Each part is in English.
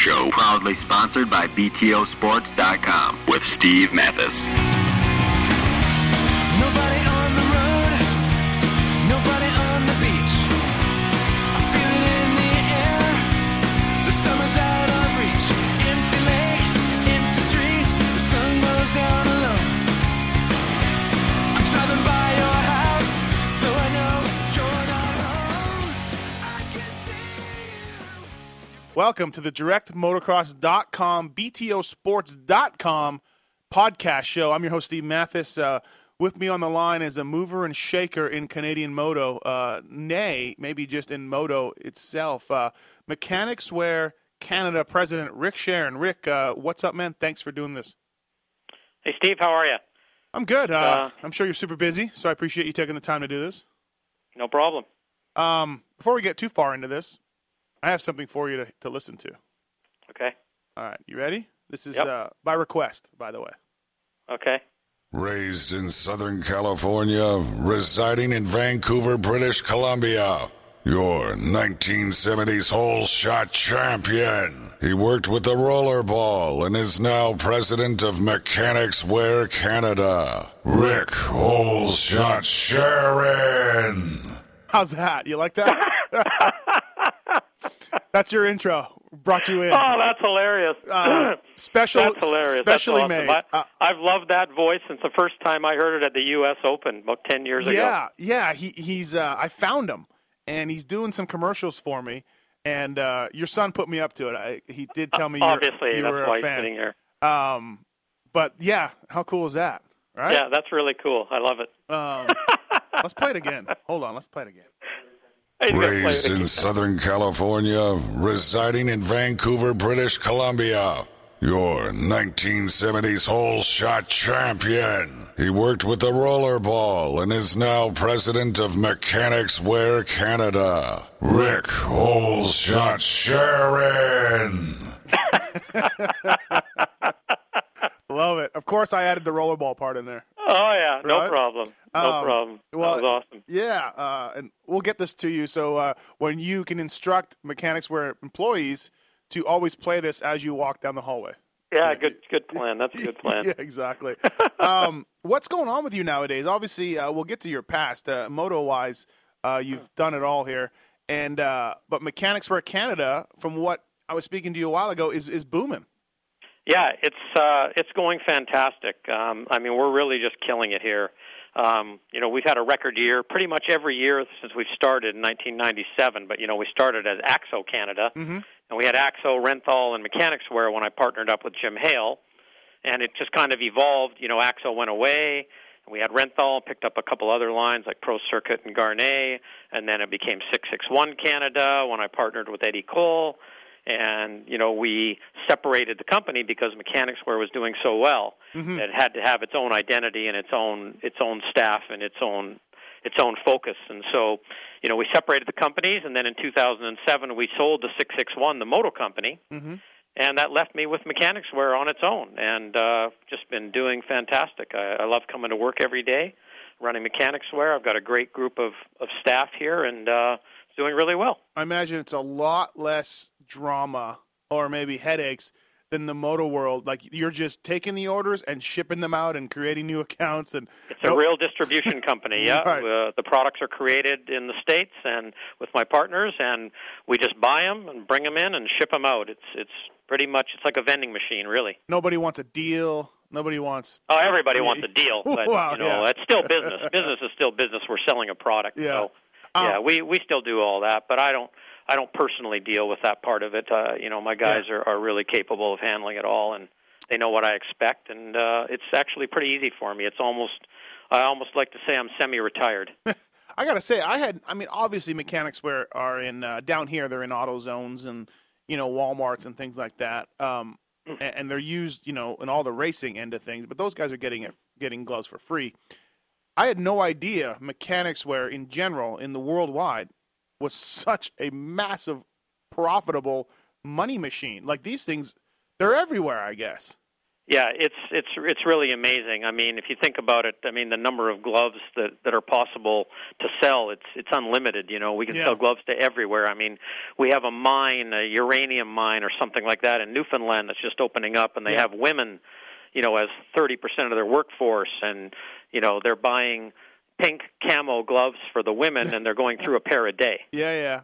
Show, proudly sponsored by BTOsports.com with Steve Matthes. Welcome to the directmotocross.com, BTOsports.com podcast show. I'm your host, Steve Matthes. Uh, with me on the line is a mover and shaker in Canadian moto, uh, nay, maybe just in moto itself. Uh, Mechanix Wear Canada President Rick Sheren. Rick, uh, what's up, man? Thanks for doing this. Hey, Steve, how are you? I'm good. Uh, Uh, I'm sure you're super busy, so I appreciate you taking the time to do this. No problem. Um, before we get too far into this, I have something for you to, to listen to. Okay. All right, you ready? This is Yep. uh, by request, by the way. Okay. Raised in Southern California, residing in Vancouver, British Columbia. Your 1970s hole shot champion. He worked with the rollerball and is now president of Mechanix Wear Canada. Rick Hole Shot Sheren. How's that? You like that? That's your intro. Brought you in. Oh, that's hilarious. Uh, special, that's hilarious. specially that's awesome. made. I, Uh, I've loved that voice since the first time I heard it at the U.S. Open about 10 years ago. yeah, yeah. He he's. Uh, I found him, and he's doing some commercials for me. And uh, your son put me up to it. I, he did tell me you're, Obviously, you were a he's fan. sitting here. Um, but yeah, how cool is that? Right? Yeah, that's really cool. I love it. Um, let's play it again. Hold on. Let's play it again. He's gonna play Raised in. Southern California, residing in Vancouver, British Columbia. Your 1970s hole shot champion. He worked with the rollerball and is now president of Mechanix Wear Canada. Rick Hole Shot Sheren. Love it. Of course, I added the rollerball part in there. Oh, yeah. No Right? problem. No Um, problem. well, that was awesome. Yeah, uh, and we'll get this to you. So uh, when you can instruct Mechanix Wear employees to always play this as you walk down the hallway. Yeah, good good plan. That's a good plan. yeah, exactly. um, what's going on with you nowadays? Obviously, uh, we'll get to your past. Uh, moto wise, uh, you've done it all here, and uh, but Mechanix Wear Canada, from what I was speaking to you a while ago, is is booming. Yeah, it's uh, it's going fantastic. Um, I mean, we're really just killing it here. Um, you know, we've had a record year pretty much every year since we've started in 1997. But you know, we started as Axo Canada, and we had Axo, Renthal, and Mechanix Wear when I partnered up with Jim Hale, and it just kind of evolved. You know, Axo went away. We had Renthal, picked up a couple other lines like Pro Circuit and Garnet, and then it became 661 Canada when I partnered with Eddie Cole and you know we separated the company because Mechanix Wear was doing so well. It had to have its own identity and its own its own staff and its own its own focus. And so, you know, we separated the companies, and then in 2007 we sold the 661, the moto company, and that left me with Mechanix Wear on its own, and uh, just been doing fantastic. I, I love coming to work every day, running Mechanix Wear. I've got a great group of of staff here, and uh, it's doing really well. I imagine it's a lot less drama or maybe headaches than the moto world. Like you're just taking the orders and shipping them out and creating new accounts and It's a real distribution company. Yeah, Right. uh, the products are created in the states and with my partners, and we just buy them and bring them in and ship them out. It's it's pretty much it's like a vending machine, really. nobody wants a deal. Nobody wants. Oh, everybody wants a deal, but Wow, you know yeah. it's still business. business is still business. We're selling a product, Yeah. so Um, yeah, we we still do all that, but I don't I don't personally deal with that part of it. Uh, you know, my guys are are really capable of handling it all, and they know what I expect, and uh, it's actually pretty easy for me. It's almost I almost like to say I'm semi-retired. I gotta say, I had. I mean, obviously, Mechanix Wear are in uh, down here. They're in auto zones and you know WalMarts and things like that. Um, and, and they're used, you know, in all the racing end of things. But those guys are getting it, getting gloves for free. I had no idea Mechanix Wear in general in the worldwide was such a massive, profitable money machine. Like these things, they're everywhere. I guess. Yeah, it's it's it's really amazing. I mean, if you think about it, I mean, the number of gloves that that are possible to sell, it's it's unlimited. You know, we can Yeah. sell gloves to everywhere. I mean, we have a mine, a uranium mine or something like that in Newfoundland that's just opening up, and they Yeah. have women, you know, as thirty percent of their workforce, and you know, they're buying pink camo gloves for the women, and they're going through a pair a day Yeah, yeah.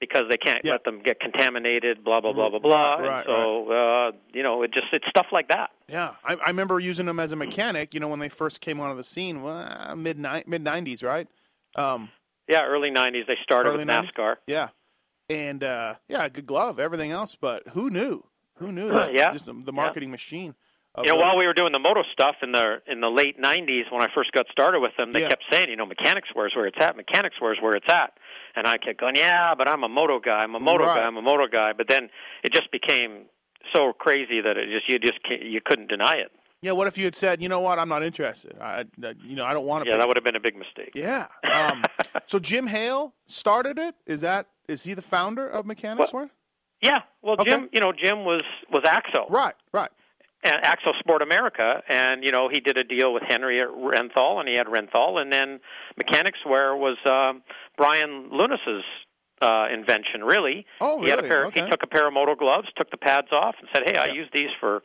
because they can't Yeah. let them get contaminated. Blah blah blah blah blah. Right, right, so uh, you know, it just it's stuff like that. Yeah, I, I remember using them as a mechanic. You know, when they first came onto the scene, well, mid mid nineties, right? Um, Yeah, early '90s they started with 90s? NASCAR. yeah, and uh, yeah, good glove, everything else, but who knew? Who knew that? Yeah. just the, the marketing machine. Know, while we were doing the moto stuff in the in the late '90s, when I first got started with them, they Yeah. kept saying, you know, Mechanix Wear's where it's at, Mechanix Wear's where it's at, and I kept going, yeah, but I'm a moto guy, I'm a moto Right. guy, I'm a moto guy. But then it just became so crazy that it just you just you couldn't deny it. yeah, what if you had said, you know what, I'm not interested. I, I you know, I don't want to. Yeah, that would have been a big mistake. Yeah. Um, so Jim Hale started it. Is that is he the founder of Mechanix Wear? Yeah, well, Okay. Jim, you know, Jim was was Axo. Right, right. And Axo Sport America, and you know he did a deal with Henry at Renthal, and he had Renthal, and then Mechanix Wear was um, Brian Lunas's uh, invention. Really, Oh, he had a really? pair. Okay. He took a pair of moto gloves, took the pads off, and said, "Hey, I Yeah. use these for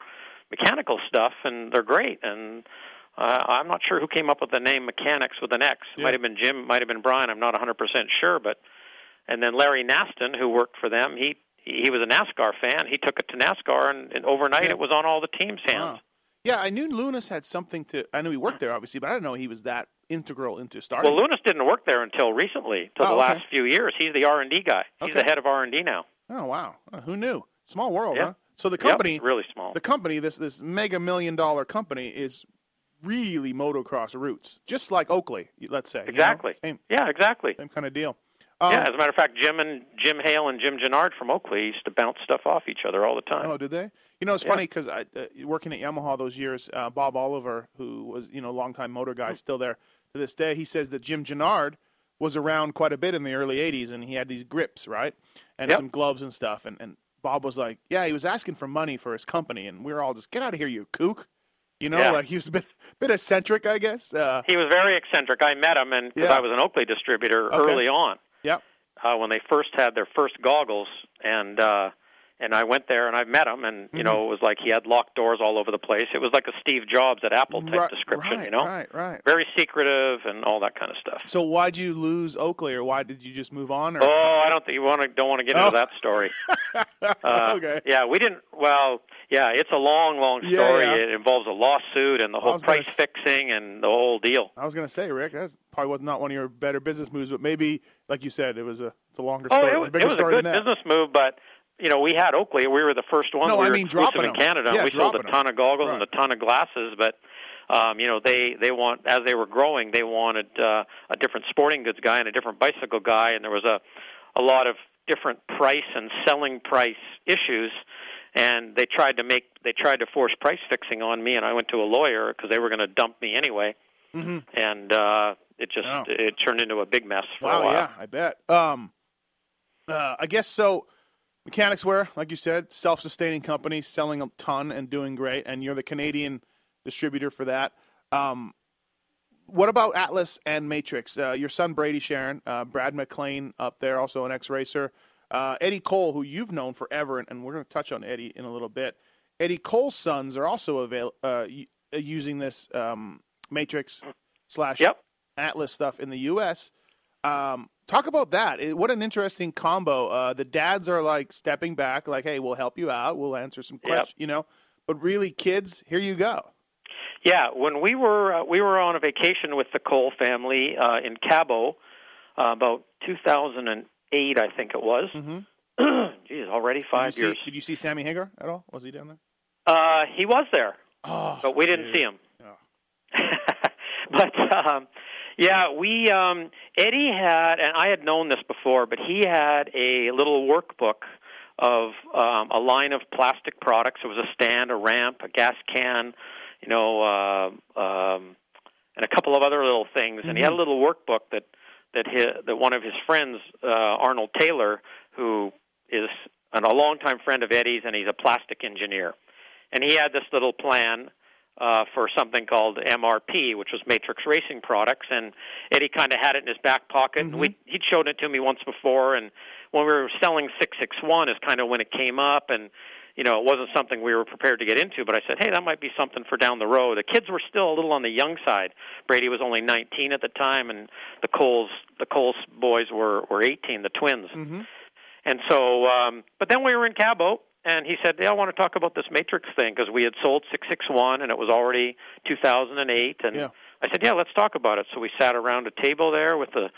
mechanical stuff, and they're great." And uh, I'm not sure who came up with the name Mechanix with an X. Yeah. Might have been Jim, might have been Brian. I'm not 100% sure, but and then Larry Naston, who worked for them, he he was a NASCAR fan. He took it to NASCAR, and, and overnight Yeah. it was on all the teams' hands. Wow. Yeah, I knew Lunas had something to. I knew he worked there, obviously, but I didn't know he was that integral into starting. Well, Lunas didn't work there until recently, till Oh, the okay. last few years. He's the R and D guy. He's Okay. the head of R and D now. Oh wow, Oh, who knew? Small world, Yeah. huh? So the Yep, company, really small. the company, this this mega million dollar company is really motocross roots, just like Oakley, let's say. you know? exactly. Same Yeah, exactly. same kind of deal. Um, yeah, as a matter of fact, Jim and Jim Hale and Jim Jannard from Oakley used to bounce stuff off each other all the time. Oh, did they? You know, it's Yeah. funny because uh, working at Yamaha those years, uh, Bob Oliver, who was you know longtime motor guy, Mm. still there to this day. He says that Jim Jannard was around quite a bit in the early '80s, and he had these grips, right, and Yep. some gloves and stuff. And, and Bob was like, "Yeah, he was asking for money for his company, and we were all just get out of here, you kook." You know, Yeah. like he was a bit bit eccentric, I guess. Uh, He was very eccentric. I met him, and because Yeah. I was an Oakley distributor Okay. early on. Uh, when they first had their first goggles, and uh, and I went there and I met him, and you Mm-hmm. know it was like he had locked doors all over the place. It was like a Steve Jobs at Apple type Right, description, right, you know, right, right. very secretive and all that kind of stuff. So why'd you lose Oakley, or why did you just move on? Or? Oh, I don't think you want to don't want to get Oh. into that story. Uh, okay. Yeah, we didn't. Well, yeah, it's a long, long story. yeah. It involves a lawsuit and the whole price s- fixing and the whole deal. I was gonna say, Rick, that's probably was not one of your better business moves, but maybe, like you said, it was a it's a longer Oh, story. it It's was, a bigger it was a story good that. business move, but you know, we had Oakley. We were the first one. No, we I were mean dropping in them. Canada. Yeah, we sold a ton of goggles and a ton of glasses, but um, you know, they they want as they were growing, they wanted uh, a different sporting goods guy and a different bicycle guy, and there was a a lot of different price and selling price issues. And they tried to make they tried to force price fixing on me, and I went to a lawyer because they were going to dump me anyway. Mm-hmm. And uh, it just Wow. it turned into a big mess for a while. yeah, I bet. Um, uh, I guess so. Mechanix Wear, like you said, self-sustaining company, selling a ton and doing great, and you're the Canadian distributor for that. Um, what about Atlas and Matrix? Uh, your son Brady Sheren, uh, Brad McLean up there, also an ex-racer. Uh, Eddie Cole, who you've known forever, and, and we're going to touch on Eddie in a little bit. Eddie Cole's sons are also avail- uh, y- uh, using this um, Matrix slash Yep. Atlas stuff in the U.S. Um, talk about that. It- what an interesting combo. Uh, the dads are like stepping back, like, "Hey, we'll help you out. We'll answer some Yep. questions," you know. But really, kids, here you go. Yeah, when we were uh, we were on a vacation with the Cole family uh, in Cabo uh, about 2008, I think it was. Mm-hmm. Geez, already five did years. See, did you see Sammy Hagar at all? Was he down there? Uh, he was there, Oh, but we didn't dude. see him. Oh. but um, yeah, we um, Eddie had, and I had known this before, but he had a little workbook of um, a line of plastic products. It was a stand, a ramp, a gas can, you know, uh, um, and a couple of other little things. And he had a little workbook that that his, that one of his friends, uh, Arnold Taylor, who is an, a longtime friend of Eddie's, and he's a plastic engineer and he had this little plan uh, for something called MRP, which was Matrix Racing Products, and Eddie kind of had it in his back pocket. Mm-hmm. And we he'd showed it to me once before, and when we were selling 661 is kind of when it came up, and you know it wasn't something we were prepared to get into. But I said, hey, that might be something for down the road. The kids were still a little on the young side. Brady was only 19 at the time, and the Coles the Coles boys were were 18, the twins. Mm-hmm. And so, um, but then we were in Cabo, and he said, "Yeah, I want to talk about this Matrix thing because we had sold 661, and it was already 2008." And Yeah. I said, "Yeah, let's talk about it." So we sat around a table there with the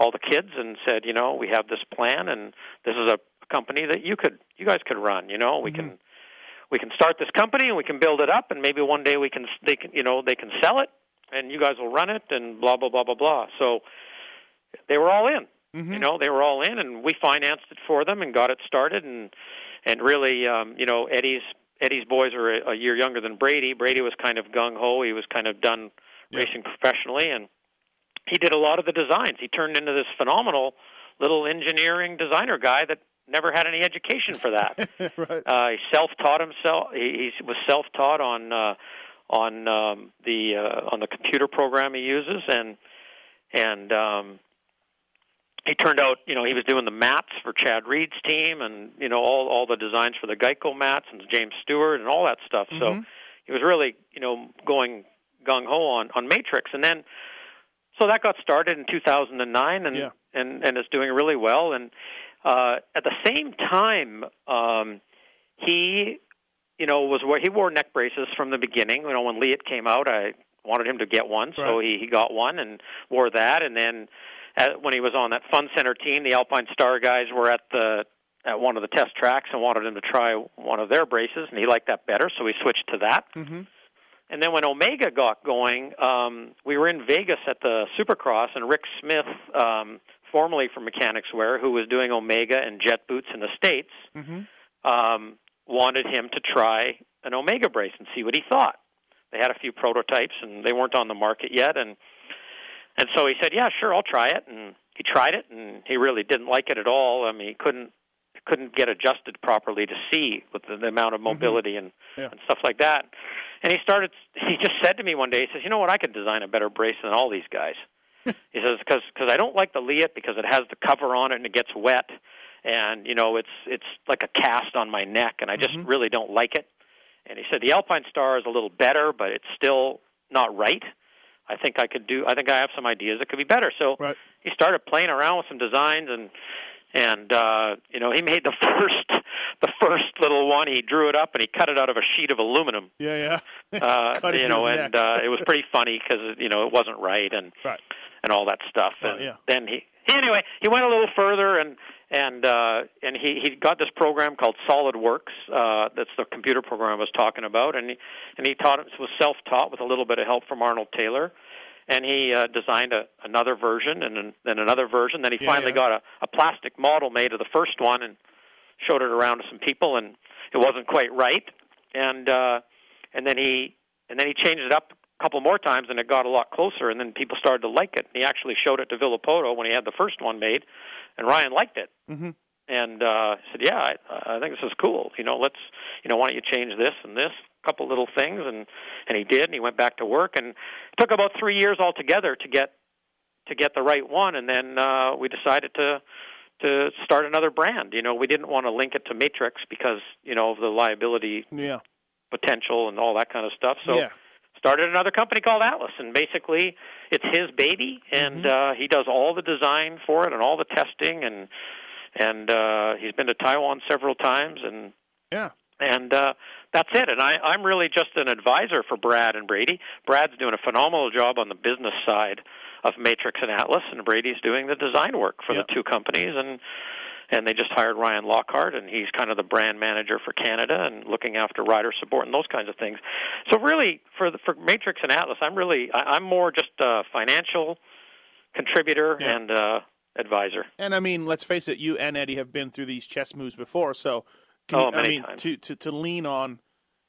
all the kids and said, "You know, we have this plan, and this is a company that you could, you guys could run. You know, we can." We can start this company and we can build it up, and maybe one day we can, they can, you know, they can sell it, and you guys will run it, and blah blah blah blah blah. So they were all in. Mm-hmm. You know, they were all in, and we financed it for them and got it started. And and really, um, you know, Eddie's Eddie's boys are a, a year younger than Brady. Brady was kind of gung ho. He was kind of done Yeah. racing professionally, and he did a lot of the designs. He turned into this phenomenal little engineering designer guy that never had any education for that. right. Uh, he self-taught himself. He, he was self-taught on uh, on um, the uh, on the computer program he uses, and and um, he turned out, you know, he was doing the mats for Chad Reed's team, and you know all all the designs for the Geico mats and James Stewart and all that stuff. So Mhm. he was really, you know, going gung ho on on Matrix, and then so that got started in 2009, and Yeah. and and is doing really well. And uh, at the same time, um, he, you know, was where he wore neck braces from the beginning. You know, when Leatt came out, I wanted him to get one, so Right. he he got one and wore that. And then at, when he was on that Fun Center team, the Alpine Star guys were at the at one of the test tracks and wanted him to try one of their braces, and he liked that better, so he switched to that. Mm-hmm. And then when Omega got going, um, we were in Vegas at the Supercross, and Rick Smith, um, formerly from Mechanix Wear, who was doing Omega and jet boots in the States, Mm-hmm. um, wanted him to try an Omega brace and see what he thought. They had a few prototypes, and they weren't on the market yet, and and so he said, "Yeah, sure, I'll try it." And he tried it, and he really didn't like it at all. I mean, he couldn't couldn't get adjusted properly to see with the, the amount of mobility and Yeah. and stuff like that. And he started. He just said to me one day, he says, "You know what? I could design a better brace than all these guys." he says, "Because because I don't like the Leatt because it has the cover on it and it gets wet, and you know it's it's like a cast on my neck, and I just Mhm. really don't like it." And he said the Alpine Star is a little better, but it's still not right. I think I could do. I think I have some ideas that could be better. So Right. he started playing around with some designs and and uh you know he made the first the first little one he drew it up and he cut it out of a sheet of aluminum Yeah, yeah. uh you know and uh it was pretty funny because you know it wasn't right and Right. and all that stuff Oh, and yeah. then he anyway he went a little further and and uh and he he got this program called SolidWorks uh that's the computer program I was talking about and he and he taught it was self taught with a little bit of help from Arnold Taylor and he uh, designed a, another version and then- another version. Then he Yeah, finally yeah. got a, a plastic model made of the first one and showed it around to some people, and it wasn't quite right. And uh, and then he and then he changed it up a couple more times, and it got a lot closer. And then people started to like it. And he actually showed it to Villopoto when he had the first one made, and Ryan liked it. Mhm. And uh, said, "Yeah, I, I think this is cool. You know, let's you know, why don't you change this and this, couple little things?" And and he did, and he went back to work, and it took about three years altogether to get to get the right one. And then uh, we decided to to start another brand. You know, we didn't want to link it to Matrix because you know of the liability Yeah. potential and all that kind of stuff. So yeah. started another company called Atlas, and basically it's his baby, and uh, he does all the design for it and all the testing, and and uh, he's been to Taiwan several times, and Yeah. And uh, that's it. And I, I'm really just an advisor for Brad and Brady. Brad's doing a phenomenal job on the business side of Matrix and Atlas, and Brady's doing the design work for Yeah. the two companies, and and they just hired Ryan Lockhart, and he's kind of the brand manager for Canada and looking after rider support and those kinds of things. So really, for the, for Matrix and Atlas, I'm really I, I'm more just a financial contributor Yeah. and uh, advisor. And I mean, let's face it, you and Eddie have been through these chess moves before, so can Oh, you, I mean, times. to, to to lean on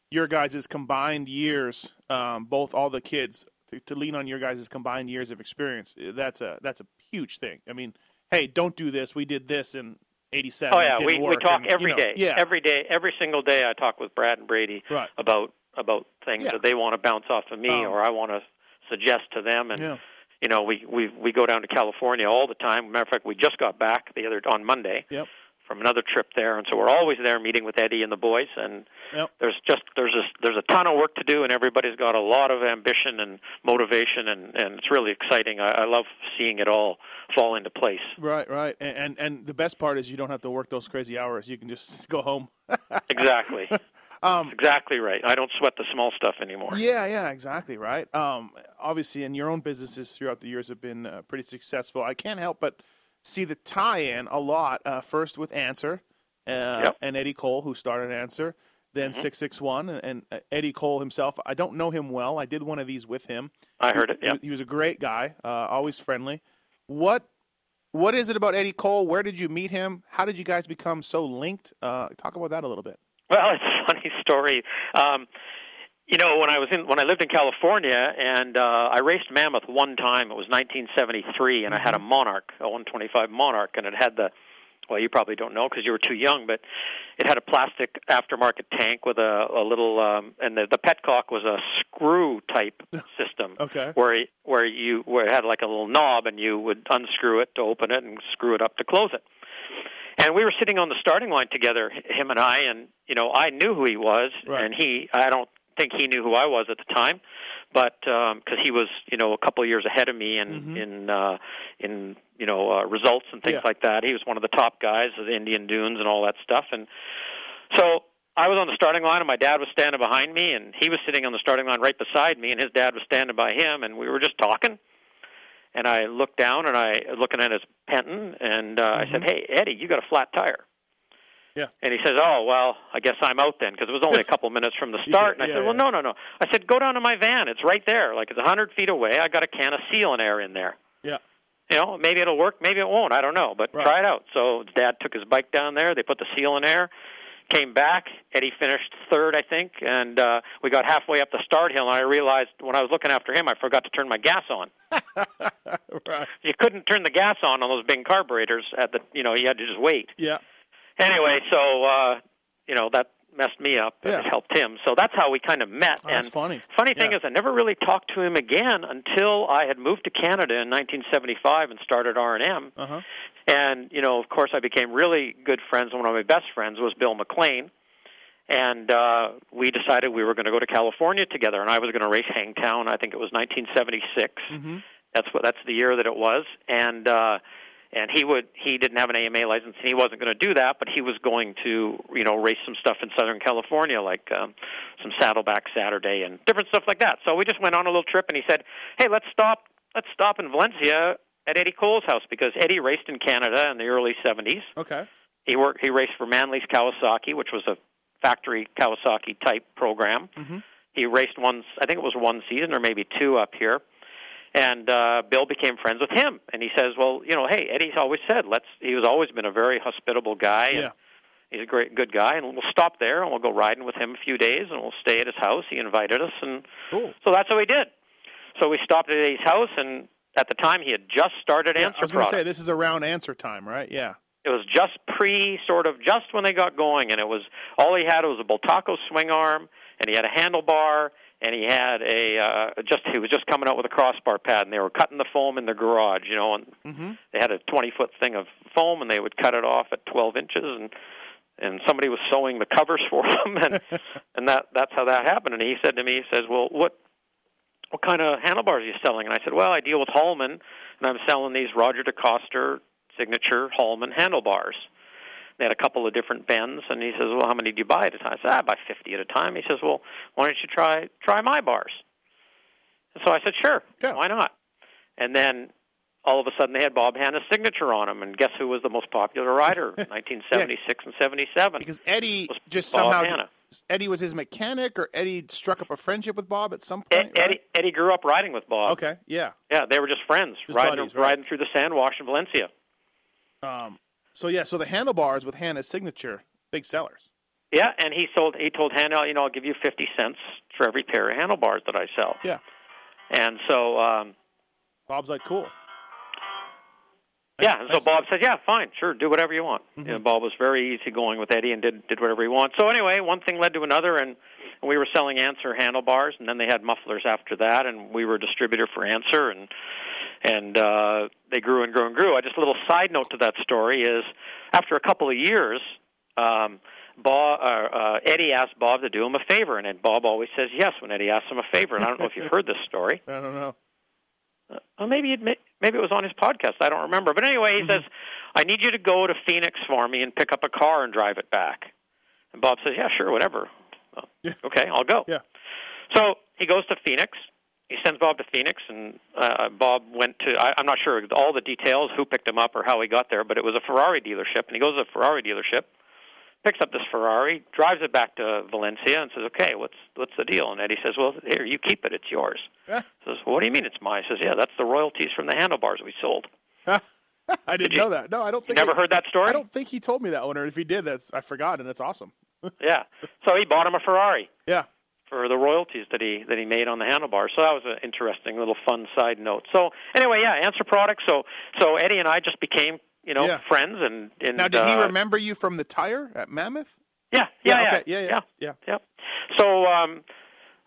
your guys' combined years, um, both all the kids, to, to lean on your guys' combined years of experience, eh, that's a that's a huge thing. I mean, hey, don't do this. We did this, in '87. Oh yeah, we we talk and, you know, day. Yeah, every day, every single day. I talk with Brad and Brady Right. about about things Yeah. that they want to bounce off of me, Um, or I want to suggest to them. And Yeah. you know, we we we go down to California all the time. Matter of fact, we just got back the other on Monday Yep. From another trip there, and so we're always there meeting with Eddie and the boys. And Yep. there's just there's a, there's a ton of work to do, and everybody's got a lot of ambition and motivation, and and it's really exciting. I, I love seeing it all fall into place. Right, right, and, and and the best part is you don't have to work those crazy hours. You can just go home. Exactly. Um, exactly right. I don't sweat the small stuff anymore. Yeah, yeah, exactly right. Um, obviously, and your own businesses throughout the years have been uh, pretty successful. I can't help but see the tie-in a lot. Uh, first with Answer uh, Yep. and Eddie Cole, who started Answer, then Six Six One, and, and uh, Eddie Cole himself. I don't know him well. I did one of these with him. I heard it. He, Yeah. he was a great guy, uh, always friendly. What what is it about Eddie Cole? Where did you meet him? How did you guys become so linked? Uh, talk about that a little bit. Well, it's a funny story. Um, you know, when I was in when I lived in California and uh, I raced Mammoth one time. It was 1973, and I had a Monark, a 125 Monark, and it had the well, you probably don't know because you were too young, but it had a plastic aftermarket tank with a, a little, um, and the, the petcock was a screw type system. Okay. Where where you where it had like a little knob, and you would unscrew it to open it and screw it up to close it. And we were sitting on the starting line together, him and I, and you know I knew who he was, Right. and he I don't think he knew who I was at the time, but because he was you know a couple of years ahead of me in in uh, in you know uh, results and things Mm-hmm. Yeah. like that. He was one of the top guys of the Indian Dunes and all that stuff, and so I was on the starting line, and my dad was standing behind me, and he was sitting on the starting line right beside me, and his dad was standing by him, and we were just talking. And I looked down, and I looking at his Penton, and uh, I said, "Hey, Eddie, you got a flat tire." Yeah. And he says, "Oh well, I guess I'm out then because it was only a couple minutes from the start." Yeah, and I yeah, said, "Well, yeah. no, no, no." I said, "Go down to my van. It's right there. Like it's a hundred feet away. I got a can of seal and air in there. Yeah. You know, maybe it'll work, maybe it won't. I don't know, but Right. try it out." So dad took his bike down there. They put the seal in air. Came back. Eddie finished third, I think, and uh, we got halfway up the start hill, and I realized when I was looking after him, I forgot to turn my gas on. Right. You couldn't turn the gas on on those big carburetors at the, you know, you had to just wait Yeah. Anyway, so uh, you know that messed me up. Yeah. It helped him. So that's how we kind of met. Oh, that's and funny. Funny thing Yeah. is, I never really talked to him again until I had moved to Canada in 1975 and started R and M. Uh huh. And you know, of course, I became really good friends. One of my best friends was Bill McLean. And uh, we decided we were going to go to California together, and I was going to race Hangtown. I think it was 1976. Mm-hmm. That's what that's the year that it was, and uh, and he would he didn't have an AMA license, and he wasn't going to do that, but he was going to you know race some stuff in Southern California, like um, some Saddleback Saturday and different stuff like that. So we just went on a little trip, and he said, "Hey, let's stop let's stop in Valencia at Eddie Cole's house because Eddie raced in Canada in the early 70s. Okay. He worked he raced for Manley's Kawasaki, which was a factory Kawasaki type program. Mm-hmm. He raced one, I think it was one season or maybe two up here. And uh, Bill became friends with him, and he says, "Well, you know, hey, Eddie's always said let's. He was always been a very hospitable guy, and Yeah. he's a great, good guy, and we'll stop there and we'll go riding with him a few days, and we'll stay at his house. He invited us, and Cool. so that's what we did. So we stopped at Eddie's house, and at the time he had just started Yeah, Answer I was going to say this is around answer time, right? Yeah. it was just pre sort of just when they got going and it was all he had was a Bultaco swing arm and he had a handlebar and he had a uh just he was just coming out with a crossbar pad and they were cutting the foam in the garage you know and Mm-hmm. they had a 20 foot thing of foam and they would cut it off at 12 inches and and somebody was sewing the covers for them and and that that's how that happened. And he said to me he says well what what kind of handlebars are you selling? And I said well I deal with Hallman and I'm selling these Roger DeCoster signature Hallman handlebars they had a couple of different bends and he says well how many do you buy at a time I said I buy 50 at a time he says well why don't you try try my bars and so I said sure Yeah. why not and then all of a sudden they had Bob Hanna's signature on them, and guess who was the most popular rider in 1976 and 77? Because Eddie Was just Bob somehow Hanna. Eddie was his mechanic, or Eddie struck up a friendship with Bob at some Ed, point. right? Eddie, Eddie grew up riding with Bob. Okay. Yeah. Yeah, they were just friends, Just riding buddies, right. riding through the sand wash in Valencia. Um. So yeah. So the handlebars with Hanna's signature, big sellers. Yeah, and he sold. He told Hanna, you know, I'll give you 50 cents for every pair of handlebars that I sell. Yeah. And so, um, Bob's like, cool. Yeah, and so Bob said, "Yeah, fine, sure, do whatever you want." Mm-hmm. Know, Bob was very easygoing with Eddie and did did whatever he wants. So anyway, one thing led to another, and, and we were selling Answer handlebars, and then they had mufflers after that, and we were a distributor for Answer, and and uh, they grew and grew and grew. I just a little side note to that story is after a couple of years. Um, Bob, uh, uh, Eddie asked Bob to do him a favor, and then Bob always says yes when Eddie asks him a favor. And I don't know if you've heard this story. I don't know. Uh, maybe it may, maybe it was on his podcast. I don't remember. But anyway, Mm-hmm. he says, "I need you to go to Phoenix for me and pick up a car and drive it back." And Bob says, "Yeah, sure, whatever." Well, Yeah. Okay, I'll go. Yeah. So he goes to Phoenix. He sends Bob to Phoenix, and uh, Bob went to. I, I'm not sure all the details, who picked him up or how he got there, but it was a Ferrari dealership. And he goes to the Ferrari dealership, picks up this Ferrari, drives it back to Valencia, and says, "Okay, what's what's the deal?" And Eddie says, "Well, here, you keep it. It's yours." Yeah. Says, well, "What do you mean it's mine?" Says, "Yeah, that's the royalties from the handlebars we sold." I didn't you- know that. No, I don't think You never heard that story? I don't think he told me that one, or if he did, that's I forgot, and it's awesome. Yeah. So he bought him a Ferrari Yeah. For the royalties that he that he made on the handlebars. So that was an interesting little fun side note. So anyway, yeah, Answer Products. So so Eddie and I just became you know Yeah. friends and and Now, did he uh, remember you from the tire at Mammoth? Yeah, yeah, yeah, okay. Yeah. Yeah. yeah. Yeah. yeah. So um,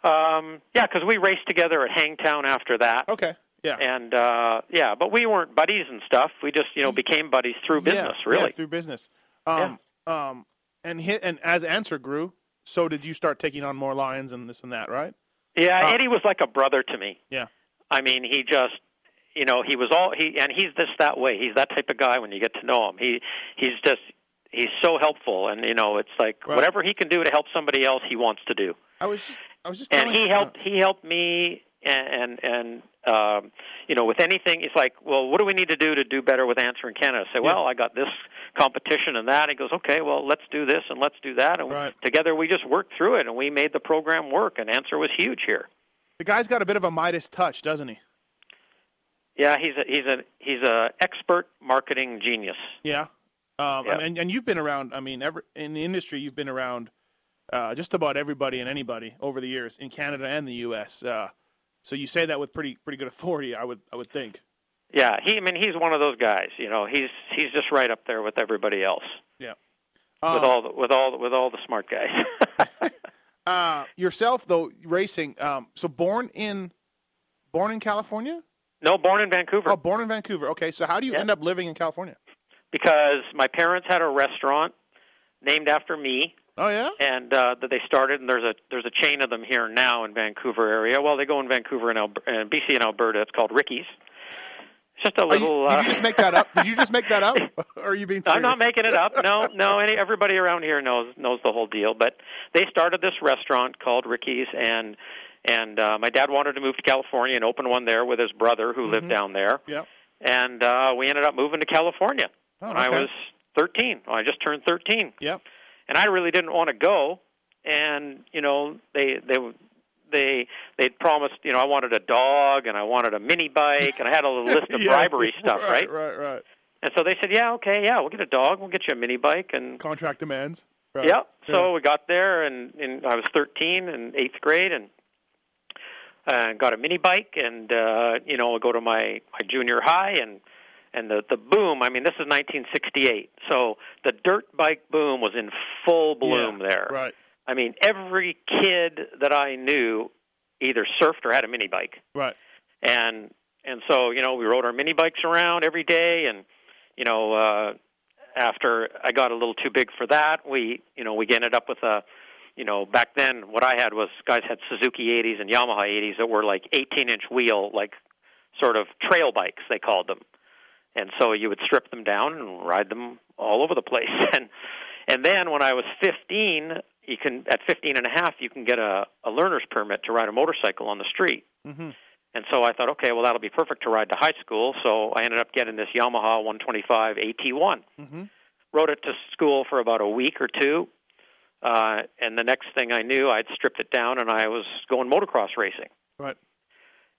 um, yeah, because we raced together at Hangtown after that. Okay. Yeah. And uh, yeah, but we weren't buddies and stuff. We just you know became buddies through business, yeah, really. Yeah, through business. Um, um, and hit, and as Answer grew, so did you start taking on more lines and this and that, right? Yeah, Uh, Eddie was like a brother to me. Yeah. I mean, he just, you know, he was all he, and he's this that way. He's that type of guy when you get to know him. He, he's just, he's so helpful, and you know, it's like Right. whatever he can do to help somebody else, he wants to do. I was just, I was just And he helped, he helped me, and and, and um, you know, with anything, it's like, well, what do we need to do to do better with Answer in Canada? I say, well, I got this competition and that. He goes, okay, well, let's do this and let's do that, and Right. together we just worked through it, and we made the program work. And Answer was huge here. The guy's got a bit of a Midas touch, doesn't he? Yeah, he's a he's a he's a expert marketing genius. Yeah. Um, Yeah. And, and you've been around. I mean, every, in the industry, you've been around uh, just about everybody and anybody over the years in Canada and the U.S. Uh, so you say that with pretty pretty good authority, I would I would think. Yeah, he I mean he's one of those guys. You know, he's he's just right up there with everybody else. Yeah. with Um, all the, with all the, with all the smart guys. uh, yourself though, racing. Um, so born in born in California. no, born in Vancouver Oh, born in Vancouver. Okay, so how do you Yeah. end up living in California? because my parents had a restaurant named after me, Oh yeah. and uh, that they started. And there's a there's a chain of them here now in Vancouver area. Well, they go in Vancouver and, Alber- and BC and Alberta. It's called Ricky's. It's just a you- little. did uh, you just make that up? Did you just make that up? or are you being serious? I'm not making it up. No, no. Any everybody around here knows knows the whole deal. But they started this restaurant called Ricky's, and and uh, my dad wanted to move to California and open one there with his brother who lived down there. Yep. And uh, we ended up moving to California Oh, when I was 13. I just turned 13, Yep. And I really didn't want to go. And you know, they they they they'd promised. You know, I wanted a dog and I wanted a mini bike, and I had a little list of Yeah. bribery stuff, right? Right. Right. And so they said, yeah, okay, yeah, we'll get a dog, we'll get you a mini bike, and Contract demands. Right. Yep. So we got there, and, and I was 13 in eighth grade, and uh, got a mini bike, and uh, you know, I go to my my junior high, and and the the boom. I mean, this is 1968, so the dirt bike boom was in full bloom Yeah, there. Right. I mean, every kid that I knew either surfed or had a mini bike Right. and and so you know we rode our mini bikes around every day and you know uh after I got a little too big for that we you know we ended up with a you know back then what I had was guys had Suzuki 80s and Yamaha 80s that were like 18 inch wheel like sort of trail bikes they called them and so you would strip them down and ride them all over the place and and then when I was 15 you can at 15 and a half you can get a a learner's permit to ride a motorcycle on the street hmm and so I thought, okay, well that'll be perfect to ride to high school. So I ended up getting this Yamaha 125 AT1. hmm Rode it to school for about a week or two, uh, and the next thing I knew, I'd stripped it down and I was going motocross racing. Right.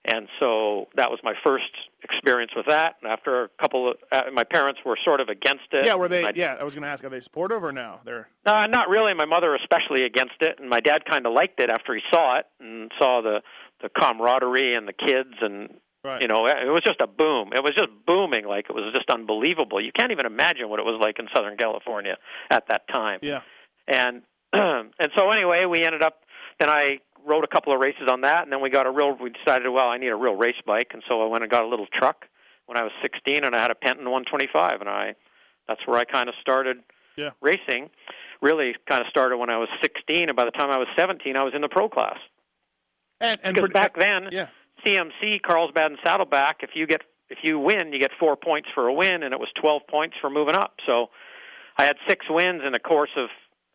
And so that was my first experience with that. And after a couple of, uh, my parents were sort of against it. Yeah. Were they? My- Yeah. I was going to ask, are they supportive or no? They're. uh, not really. My mother especially against it, and my dad kind of liked it after he saw it and saw the the camaraderie and the kids and Right. You know, it was just a boom. It was just booming, like it was just unbelievable. You can't even imagine what it was like in Southern California at that time. Yeah. And and so anyway, we ended up. Then I rode a couple of races on that, and then we got a real. We decided, well, I need a real race bike, and so I went and got a little truck when I was 16, and I had a Penton 125, and I. That's where I kind of started Yeah. racing. Really, kind of started when I was 16, and by the time I was 17, I was in the pro class. And and Because back then, yeah. CMC Carlsbad and Saddleback, if you get if you win, you get four points for a win, and it was 12 points for moving up. So I had six wins in the course of